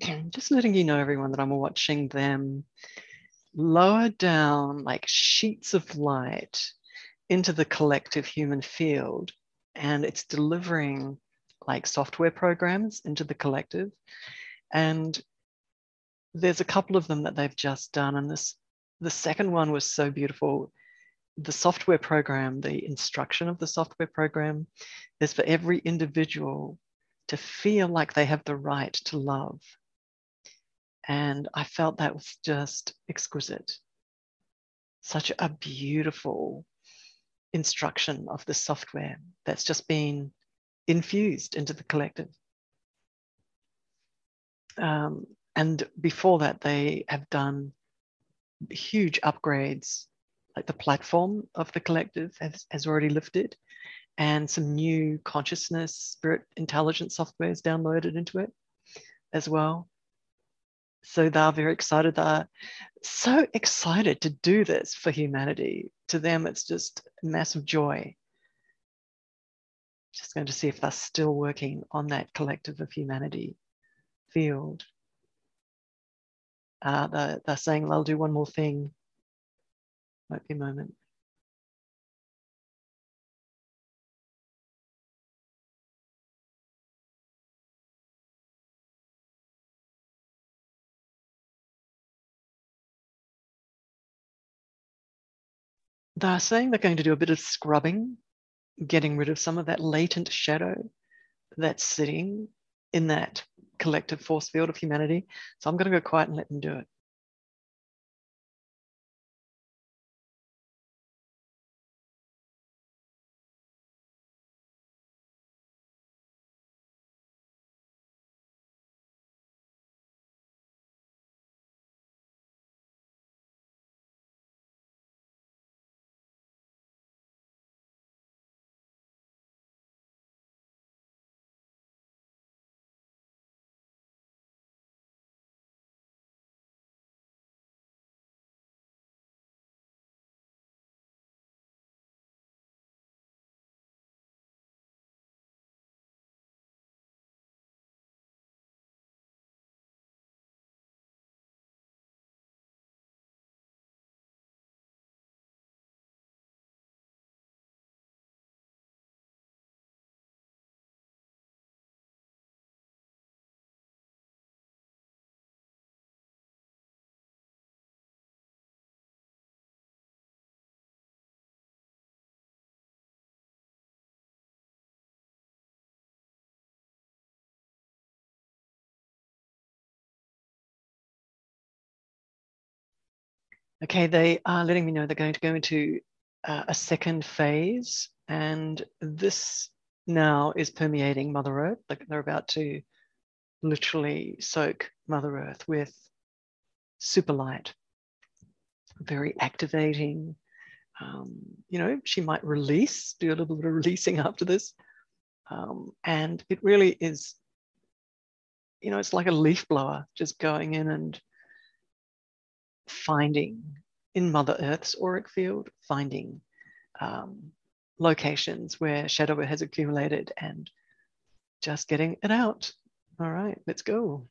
just letting you know, everyone, that I'm watching them lower down like sheets of light into the collective human field. And it's delivering like software programs into the collective. And there's a couple of them that they've just done. And this the second one was so beautiful. The software program, the instruction of the software program is for every individual to feel like they have the right to love. And I felt that was just exquisite. Such a beautiful instruction of the software that's just been infused into the collective. Um, and before that, they have done huge upgrades. Like the platform of the collective has, has already lifted, and some new consciousness, spirit intelligence software is downloaded into it as well. So they're very excited. They're so excited to do this for humanity. To them, it's just massive joy. Just going to see if they're still working on that collective of humanity field. Uh, they're, they're saying they'll do one more thing. Might be a moment. They're saying they're going to do a bit of scrubbing, getting rid of some of that latent shadow that's sitting in that collective force field of humanity. So I'm going to go quiet and let them do it. Okay, they are letting me know they're going to go into uh, a second phase, and this now is permeating Mother Earth. Like they're about to literally soak Mother Earth with super light, very activating. Um, you know, she might release, do a little bit of releasing after this. Um, and it really is, you know, it's like a leaf blower just going in and finding in Mother Earth's auric field, finding um, locations where shadow has accumulated and just getting it out. All right, let's go.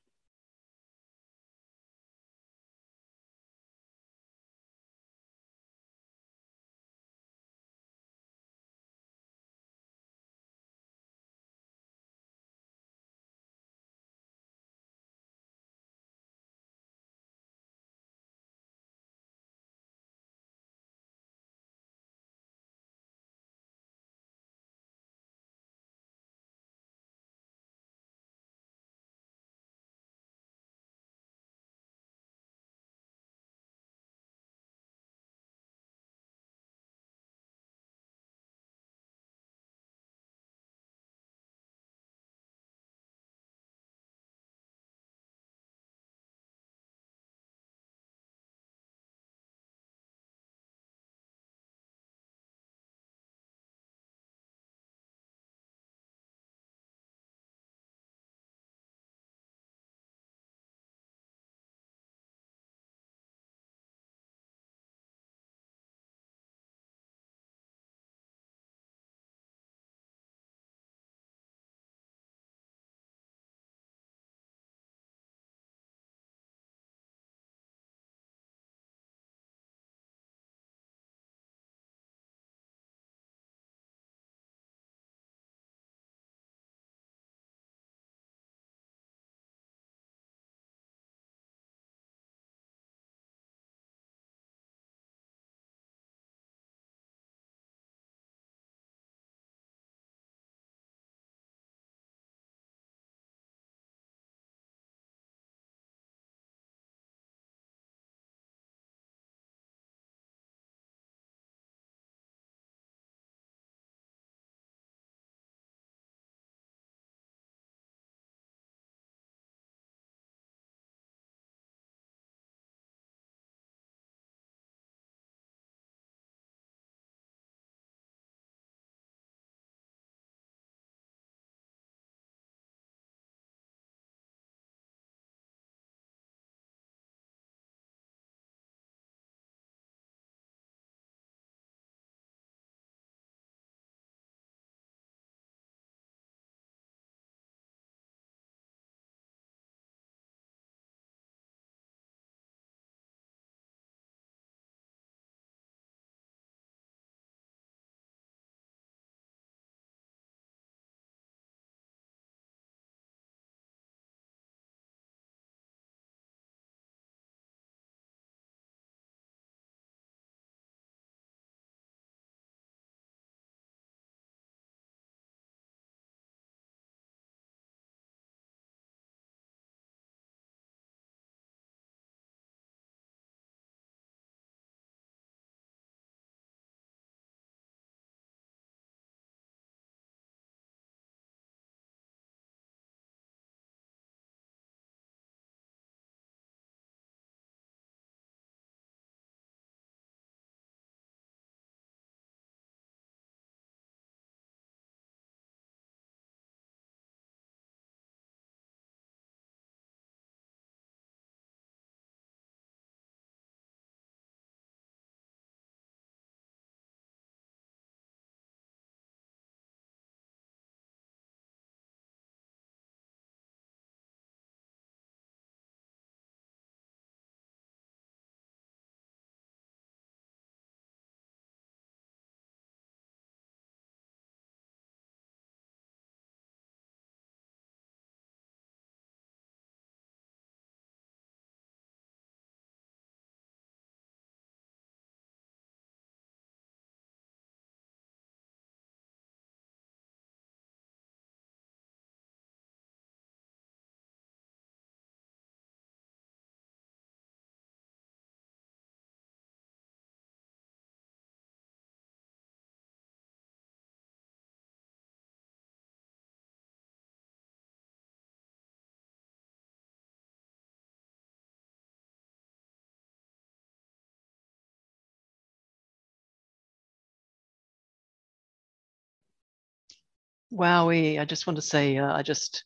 Wowie. I just want to say, uh, I just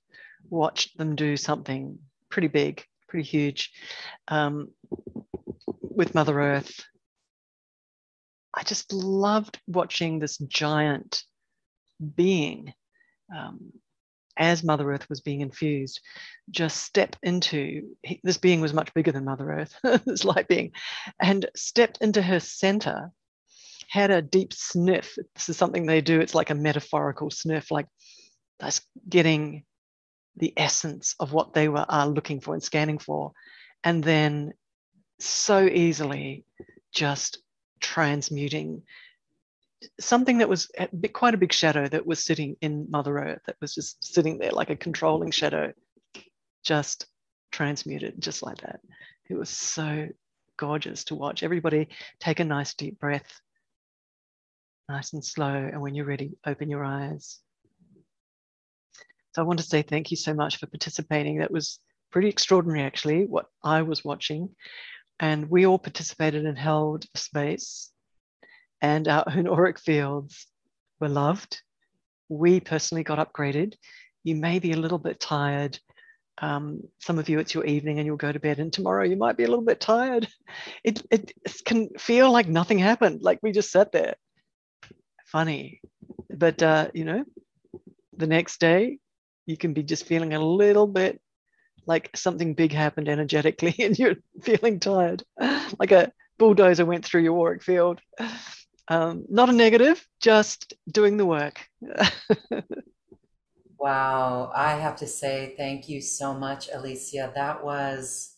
watched them do something pretty big, pretty huge um, with Mother Earth. I just loved watching this giant being um, as Mother Earth was being infused, just step into this being was much bigger than Mother Earth, this light being, and stepped into her center, had a deep sniff. This is something they do, it's like a metaphorical sniff, like that's getting the essence of what they were are looking for and scanning for, and then so easily just transmuting something that was quite a big shadow that was sitting in Mother Earth, that was just sitting there like a controlling shadow, just transmuted just like that. It was so gorgeous to watch. Everybody take a nice deep breath, nice and slow. And when you're ready, open your eyes. So I want to say thank you so much for participating. That was pretty extraordinary, actually, what I was watching. And we all participated and held space and our own auric fields were loved. We personally got upgraded. You may be a little bit tired. Um, some of you, it's your evening and you'll go to bed, and tomorrow you might be a little bit tired. It, it can feel like nothing happened, like we just sat there. Funny. But, uh, you know, the next day, you can be just feeling a little bit like something big happened energetically and you're feeling tired, like a bulldozer went through your auric field. Um, not a negative, just doing the work. wow. I have to say thank you so much, Alicia. That was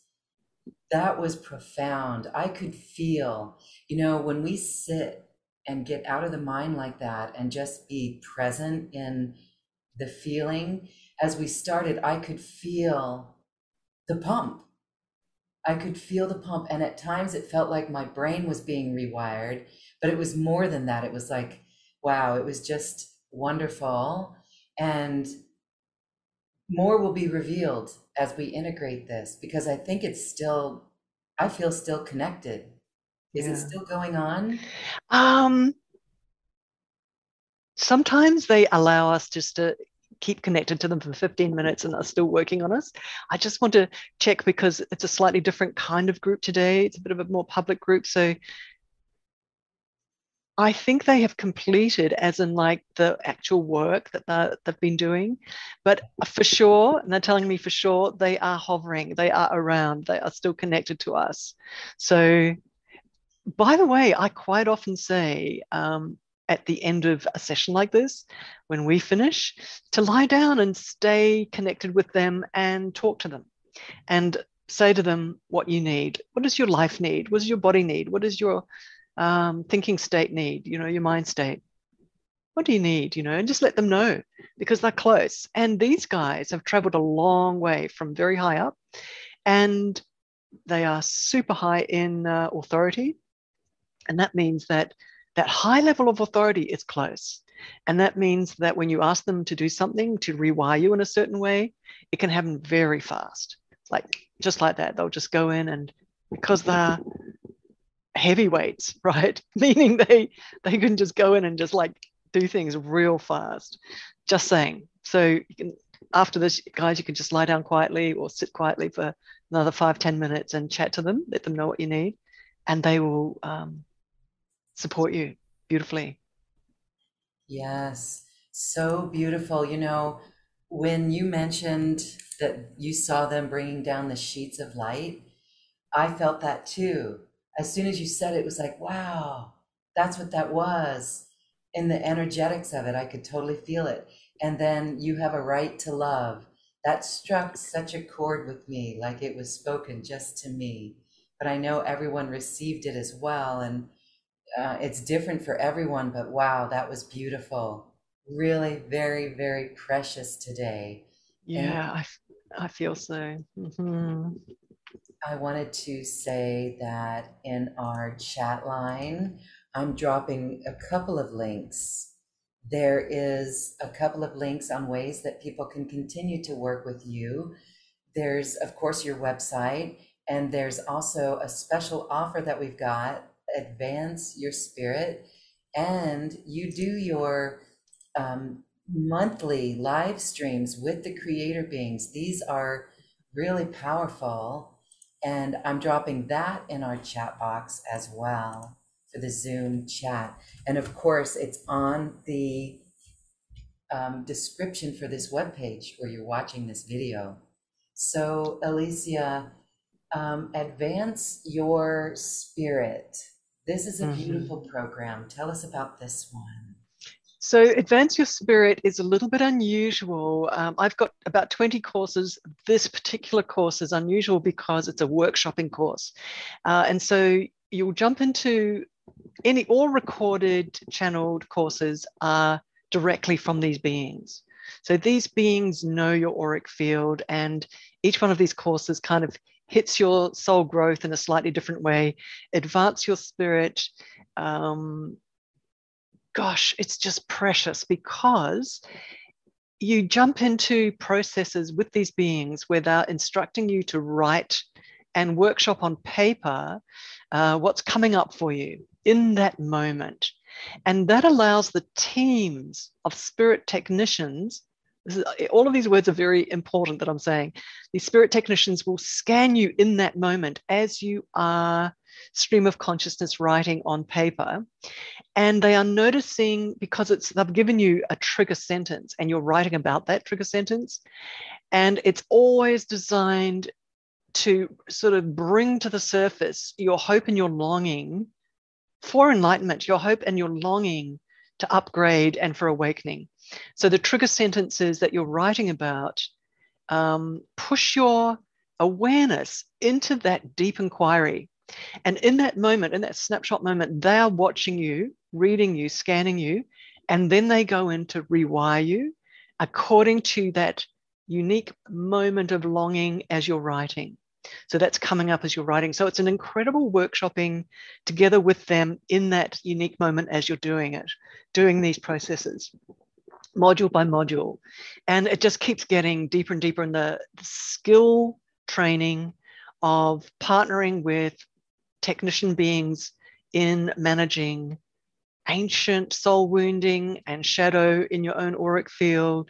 that was profound. I could feel, you know, when we sit and get out of the mind like that and just be present in the feeling, as we started, I could feel the pump. I could feel the pump. And at times it felt like my brain was being rewired but it was more than that. It was like, wow, it was just wonderful. And more will be revealed as we integrate this because I think it's still, I feel still connected. Is yeah. it still going on? Um, sometimes they allow us just to keep connected to them for 15 minutes and are still working on us. I just want to check because it's a slightly different kind of group today. It's a bit of a more public group. So I think they have completed, as in like the actual work that they've been doing. But for sure, and they're telling me for sure, they are hovering, they are around, they are still connected to us. So, by the way, I quite often say um, at the end of a session like this, when we finish, to lie down and stay connected with them and talk to them. And say to them what you need. What does your life need? What does your body need? What does your um, thinking state need, you know, your mind state? What do you need, you know, and just let them know because they're close. And these guys have traveled a long way from very high up and they are super high in uh, authority. And that means that that high level of authority is close. And that means that when you ask them to do something to rewire you in a certain way, it can happen very fast. Like just like that, they'll just go in and because they're heavyweights, right? Meaning they they can just go in and just like do things real fast. Just saying. So you can after this, guys, you can just lie down quietly or sit quietly for another five ten minutes and chat to them, let them know what you need, and they will um, support you beautifully. Yes, so beautiful. You know, when you mentioned that you saw them bringing down the sheets of light, I felt that too as soon as you said it, it was like, wow, that's what that was. In the energetics of it, I could totally feel it. And then you have a right to love. That struck such a chord with me, like it was spoken just to me. But I know everyone received it as well. And uh, it's different for everyone, but wow, that was beautiful. Really, very, very precious today. Yeah, I, I feel so. Mm-hmm. I wanted to say that in our chat line, I'm dropping a couple of links. There is a couple of links on ways that people can continue to work with you. There's, of course, your website, and there's also a special offer that we've got Advance Your Spirit. And you do your um, monthly live streams with the creator beings. These are really powerful. And I'm dropping that in our chat box as well for the Zoom chat. And of course, it's on the um, description for this webpage where you're watching this video. So, Alicia, um, advance your spirit. This is a mm-hmm. beautiful program. Tell us about this one. So, Advance Your Spirit is a little bit unusual. Um, I've got about 20 courses. This particular course is unusual because it's a workshopping course. Uh, and so, you'll jump into any, all recorded channeled courses are directly from these beings. So, these beings know your auric field, and each one of these courses kind of hits your soul growth in a slightly different way, advance your spirit. Um, gosh, it's just precious because you jump into processes with these beings where they're instructing you to write and workshop on paper uh, what's coming up for you in that moment. And that allows the teams of spirit technicians. Is, eh, all of these words are very important that I'm saying. These spirit technicians will scan you in that moment as you are stream of consciousness writing on paper and they are noticing because it's they've given you a trigger sentence and you're writing about that trigger sentence and it's always designed to sort of bring to the surface your hope and your longing for enlightenment your hope and your longing to upgrade and for awakening so the trigger sentences that you're writing about um, push your awareness into that deep inquiry and in that moment, in that snapshot moment, they are watching you, reading you, scanning you, and then they go in to rewire you according to that unique moment of longing as you're writing. So that's coming up as you're writing. So it's an incredible workshopping together with them in that unique moment as you're doing it, doing these processes, module by module. And it just keeps getting deeper and deeper in the, the skill training of partnering with technician beings in managing ancient soul wounding and shadow in your own auric field.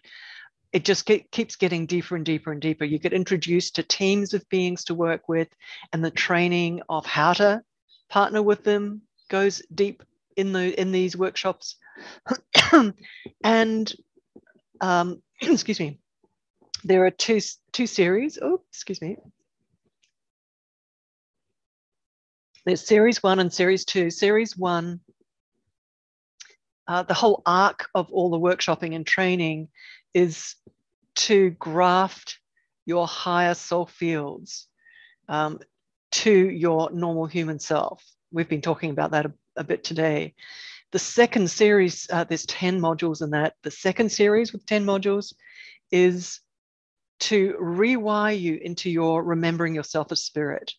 It just get, keeps getting deeper and deeper and deeper. You get introduced to teams of beings to work with, and the training of how to partner with them goes deep in the in these workshops. and um, excuse me, there are two two series. Oh, excuse me. There's series one and series two. Series one, uh, the whole arc of all the workshopping and training is to graft your higher soul fields um, to your normal human self. We've been talking about that a, a bit today. The second series, uh, there's 10 modules in that. The second series with 10 modules is to rewire you into your remembering yourself as spirit.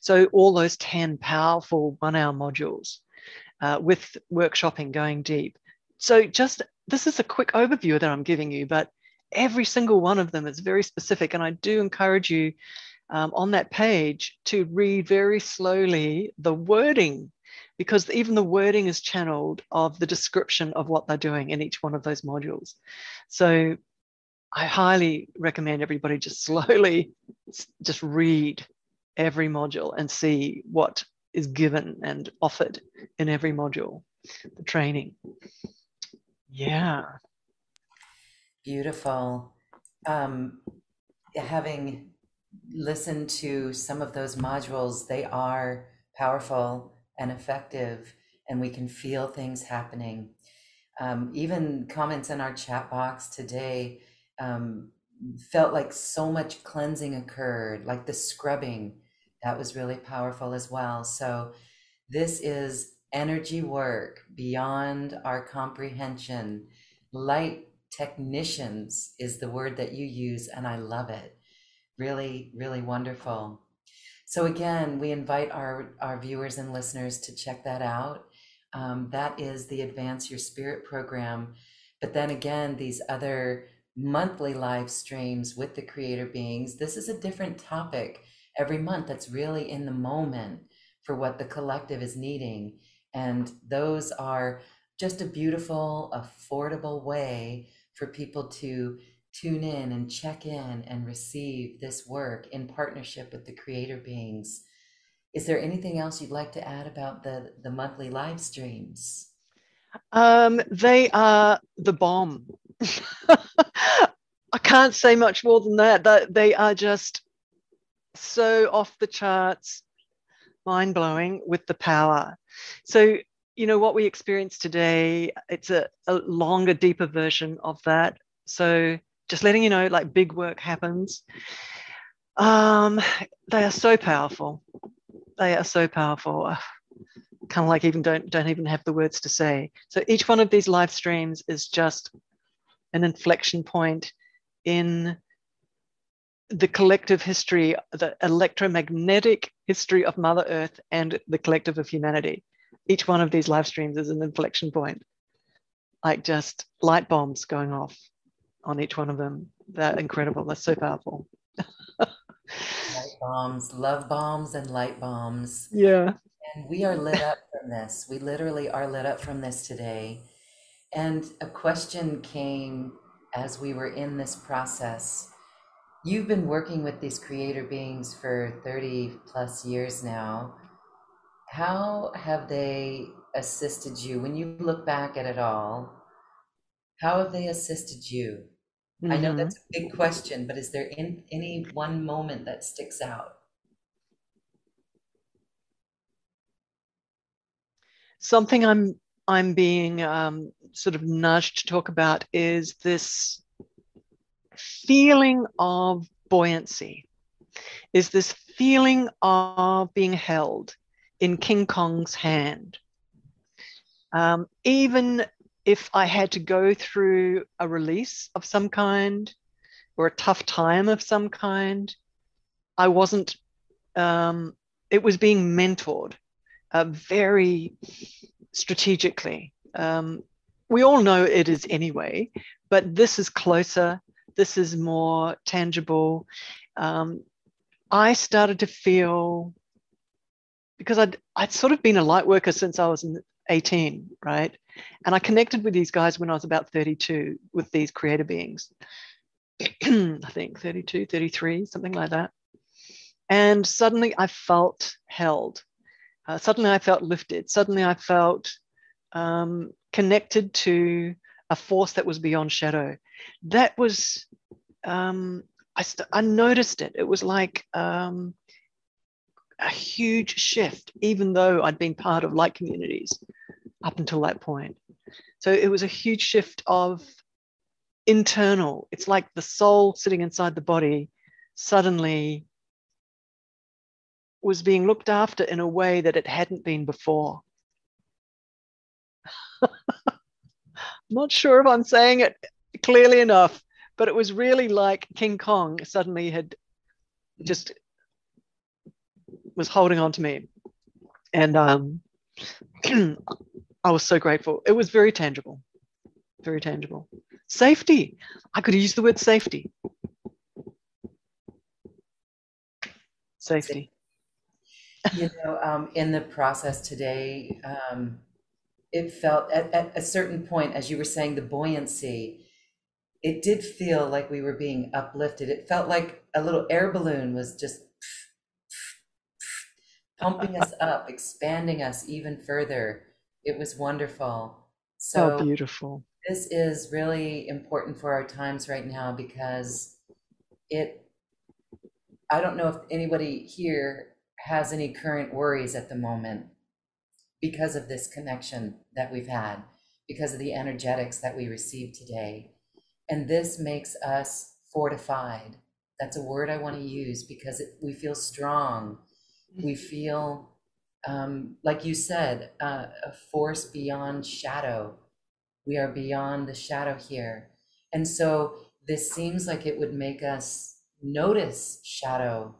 So all those 10 powerful one hour modules uh, with workshopping going deep. So just this is a quick overview that I'm giving you, but every single one of them is very specific. And I do encourage you um, on that page to read very slowly the wording because even the wording is channeled of the description of what they're doing in each one of those modules. So I highly recommend everybody just slowly just read every module and see what is given and offered in every module, the training. Yeah. Beautiful. Um, having listened to some of those modules, they are powerful and effective, and we can feel things happening. Um, even comments in our chat box today um, felt like so much cleansing occurred, like the scrubbing that was really powerful as well. So, this is energy work beyond our comprehension. Light technicians is the word that you use, and I love it. Really, really wonderful. So, again, we invite our, our viewers and listeners to check that out. Um, that is the Advance Your Spirit program. But then again, these other monthly live streams with the creator beings, this is a different topic every month that's really in the moment for what the collective is needing. And those are just a beautiful, affordable way for people to tune in and check in and receive this work in partnership with the creator beings. Is there anything else you'd like to add about the, the monthly live streams? Um, they are the bomb. I can't say much more than that. They are just so off the charts, mind blowing with the power. So, you know, what we experience today, it's a, a longer, deeper version of that. So, just letting you know, like big work happens. Um, they are so powerful. They are so powerful. Kind of like even don't don't even have the words to say. So each one of these live streams is just an inflection point in the collective history, the electromagnetic history of Mother Earth and the collective of humanity. Each one of these live streams is an inflection point, like just light bombs going off on each one of them. They're incredible. They're so powerful. light bombs, love bombs, and light bombs. Yeah. And we are lit up from this. We literally are lit up from this today. And a question came as we were in this process. You've been working with these creator beings for 30 plus years now. How have they assisted you when you look back at it all? How have they assisted you? Mm-hmm. I know mm-hmm. that's a big question, but is there in, any one moment that sticks out? Something I'm I'm being um, sort of nudged to talk about is this feeling of buoyancy, is this feeling of being held in King Kong's hand. Um, even if I had to go through a release of some kind or a tough time of some kind, I wasn't, um, it was being mentored uh, very strategically. Um, we all know it is anyway, but this is closer, this is more tangible. Um, I started to feel because I'd, I'd sort of been a light worker since I was 18, right? And I connected with these guys when I was about 32 with these creator beings. I think 32, 33, something like that. And suddenly I felt held. Uh, suddenly I felt lifted. Suddenly I felt um, connected to a force that was beyond shadow. That was, um, I, st- I noticed it. It was like um, a huge shift, even though I'd been part of light communities up until that point. So it was a huge shift of internal. It's like the soul sitting inside the body suddenly was being looked after in a way that it hadn't been before. Not sure if I'm saying it clearly enough, but it was really like King Kong suddenly had just was holding on to me. And um, I was so grateful. It was very tangible, very tangible. Safety. I could use the word safety. Safety. You know, um, in the process today, um, it felt at, at a certain point, as you were saying, the buoyancy, it did feel like we were being uplifted. It felt like a little air balloon was just pumping us up, expanding us even further it was wonderful. So oh, beautiful. This is really important for our times right now because it, I don't know if anybody here has any current worries at the moment because of this connection that we've had, because of the energetics that we received today. And this makes us fortified. That's a word I want to use because it, we feel strong. We mm-hmm. feel um, like you said, uh, a force beyond shadow. We are beyond the shadow here. And so this seems like it would make us notice shadow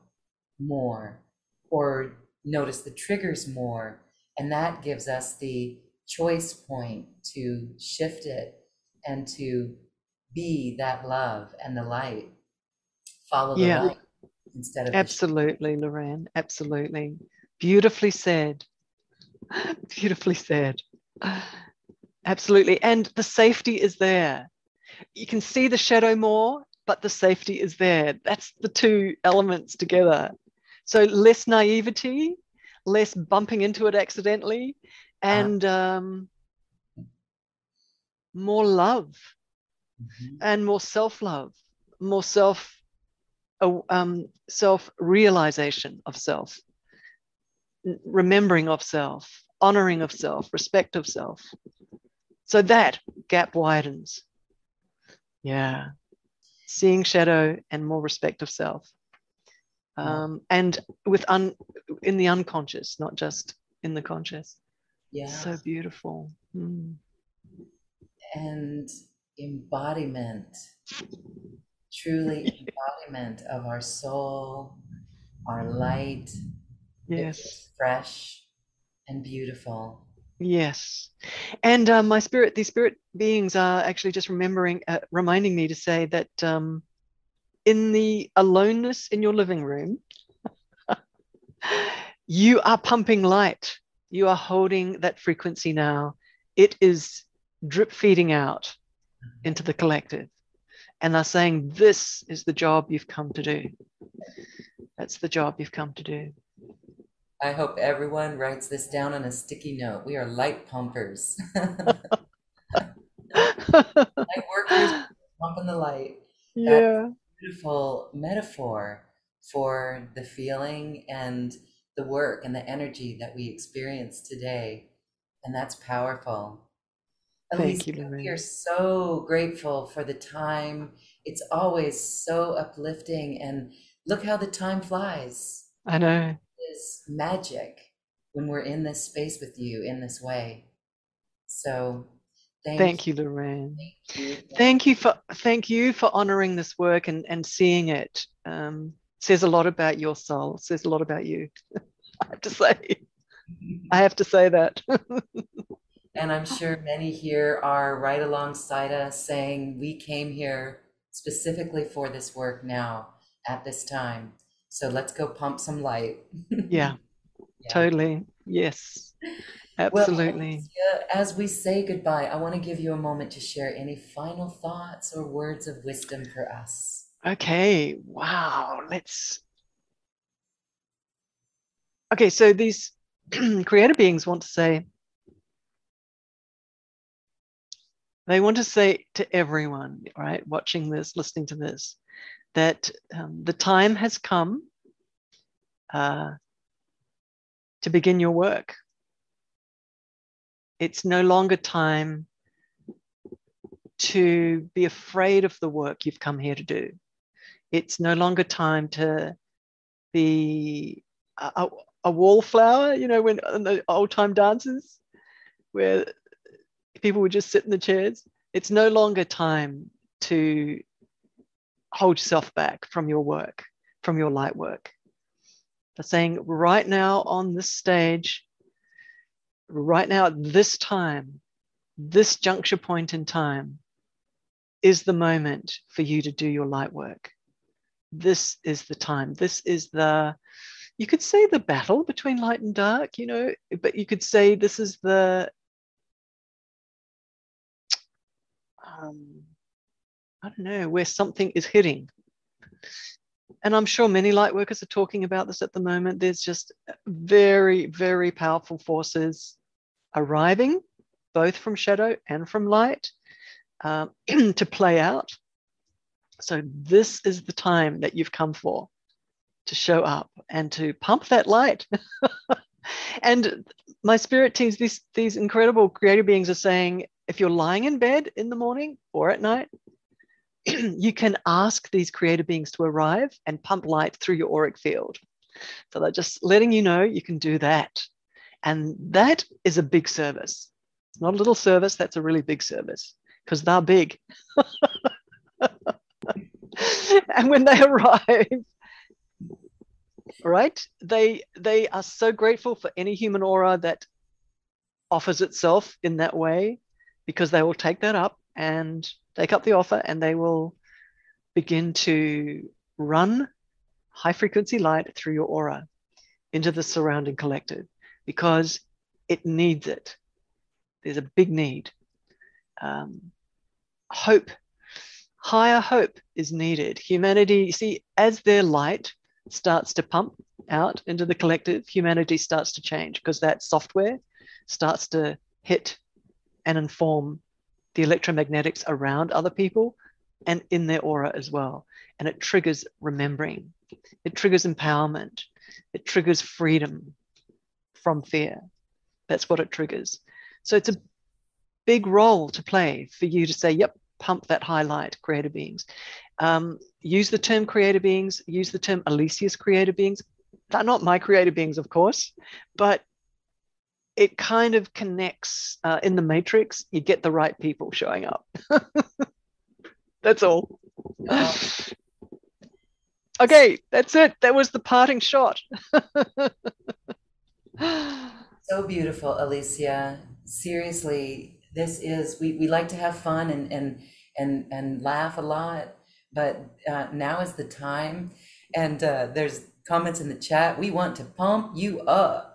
more or notice the triggers more. And that gives us the choice point to shift it and to be that love and the light. Follow the yeah. light instead of absolutely, Loren. Absolutely. Beautifully said. Beautifully said. Absolutely. And the safety is there. You can see the shadow more, but the safety is there. That's the two elements together. So less naivety, less bumping into it accidentally, and um, more love mm-hmm. and more self-love, more self um, self realization of self, remembering of self, honoring of self, respect of self. So that gap widens. Yeah. Seeing shadow and more respect of self. Um, and with un in the unconscious, not just in the conscious. Yeah. So beautiful. Mm. And embodiment truly embodiment of our soul, our light. Yes. Fresh and beautiful. Yes. And uh, my spirit, these spirit beings are actually just remembering, uh, reminding me to say that um, in the aloneness in your living room, you are pumping light. You are holding that frequency now. It is drip feeding out into the collective and they're saying, This is the job you've come to do. That's the job you've come to do. I hope everyone writes this down on a sticky note. We are light pumpers. light workers pumping the light. Yeah. beautiful metaphor for the feeling and the work and the energy that we experience today. And that's powerful. Thank you, Loren. We are so grateful for the time. It's always so uplifting, and look how the time flies. I know. It's magic when we're in this space with you in this way. So, thank, thank you, Loren. Thank you. thank you. for thank you for honoring this work and and seeing it. Um, says a lot about your soul. Says a lot about you. I have to say. I have to say that. And I'm sure many here are right alongside us saying, We came here specifically for this work now at this time. So let's go pump some light. yeah, yeah, totally. Yes, absolutely. Well, as we say goodbye, I want to give you a moment to share any final thoughts or words of wisdom for us. Okay, wow. Let's. Okay, so these creator beings want to say, they want to say to everyone, right, watching this, listening to this, that um, the time has come uh, to begin your work. It's no longer time to be afraid of the work you've come here to do. It's no longer time to be a, a wallflower, you know, when the old time dances, where people would just sit in the chairs. It's no longer time to hold yourself back from your work, from your light work. They're saying right now on this stage, right now at this time, this juncture point in time is the moment for you to do your light work. This is the time. This is the, you could say the battle between light and dark, you know, but you could say this is the um, I don't know, where something is hitting. And I'm sure many light workers are talking about this at the moment. There's just very, very powerful forces arriving, both from shadow and from light, um, to play out. So, this is the time that you've come for to show up and to pump that light. and my spirit teams, these, these incredible creative beings are saying, if you're lying in bed in the morning or at night, you can ask these creator beings to arrive and pump light through your auric field. So they're just letting you know you can do that. And that is a big service. It's not a little service, that's a really big service because they're big. and when they arrive, right, they they are so grateful for any human aura that offers itself in that way because they will take that up and take up the offer and they will begin to run high frequency light through your aura into the surrounding collective because it needs it. There's a big need. um, hope, higher hope is needed. Humanity, you see, as their light starts to pump out into the collective, humanity starts to change because that software starts to hit and inform the electromagnetics around other people and in their aura as well. And it triggers remembering, it triggers empowerment, it triggers freedom from fear. That's what it triggers. So it's a big role to play for you to say, yep, pump that highlight, creator beings. Um, use the term creator beings, use the term Alicia's creator beings. They're not my creator beings, of course, but it kind of connects uh, in the matrix. You get the right people showing up. that's all. okay, that's it. That was the parting shot. so beautiful, Alicia. Seriously, this is we, we like to have fun and and and and laugh a lot, but uh, now is the time. And uh, there's comments in the chat. We want to pump you up.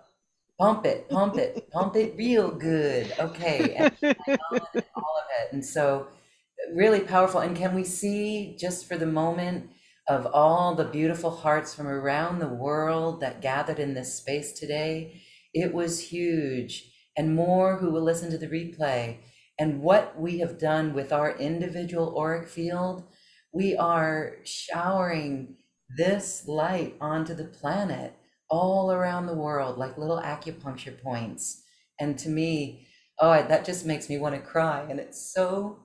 Pump it, pump it, pump it real good. Okay. And all of it. And so really powerful. And can we see just for the moment of all the beautiful hearts from around the world that gathered in this space today? It was huge. And more who will listen to the replay. And what we have done with our individual auric field, we are showering this light onto the planet all around the world like little acupuncture points. And to me, oh, that just makes me want to cry. And it's so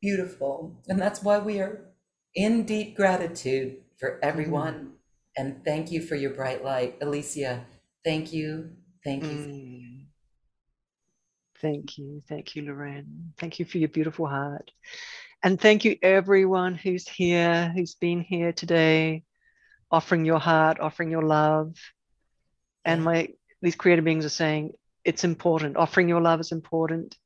beautiful. And that's why we are in deep gratitude for everyone. Mm. And thank you for your bright light. Alicia, thank you. Thank you. Mm. Thank you. Thank you, Loren. Thank you for your beautiful heart. And thank you, everyone who's here, who's been here today, offering your heart, offering your love. And my these creative beings are saying it's important. Offering your love is important.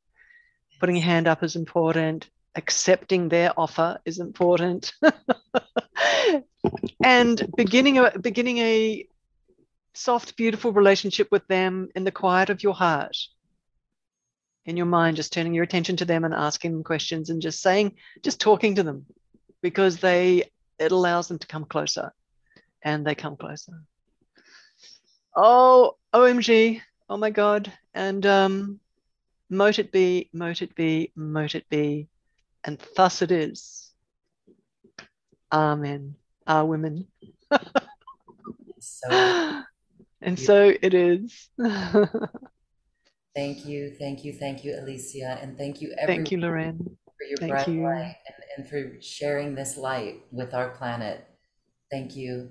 Putting your hand up is important accepting their offer is important and beginning a beginning a soft beautiful relationship with them in the quiet of your heart in your mind just turning your attention to them and asking them questions and just saying just talking to them because they it allows them to come closer and they come closer oh omg oh my god and um mote it be mote it be mote it be and thus it is. Amen. Our women. so, and so it is. thank you, thank you, thank you, Alicia, and thank you, everyone. Thank you, Loren. For your thank bright you. light and, and for sharing this light with our planet. Thank you,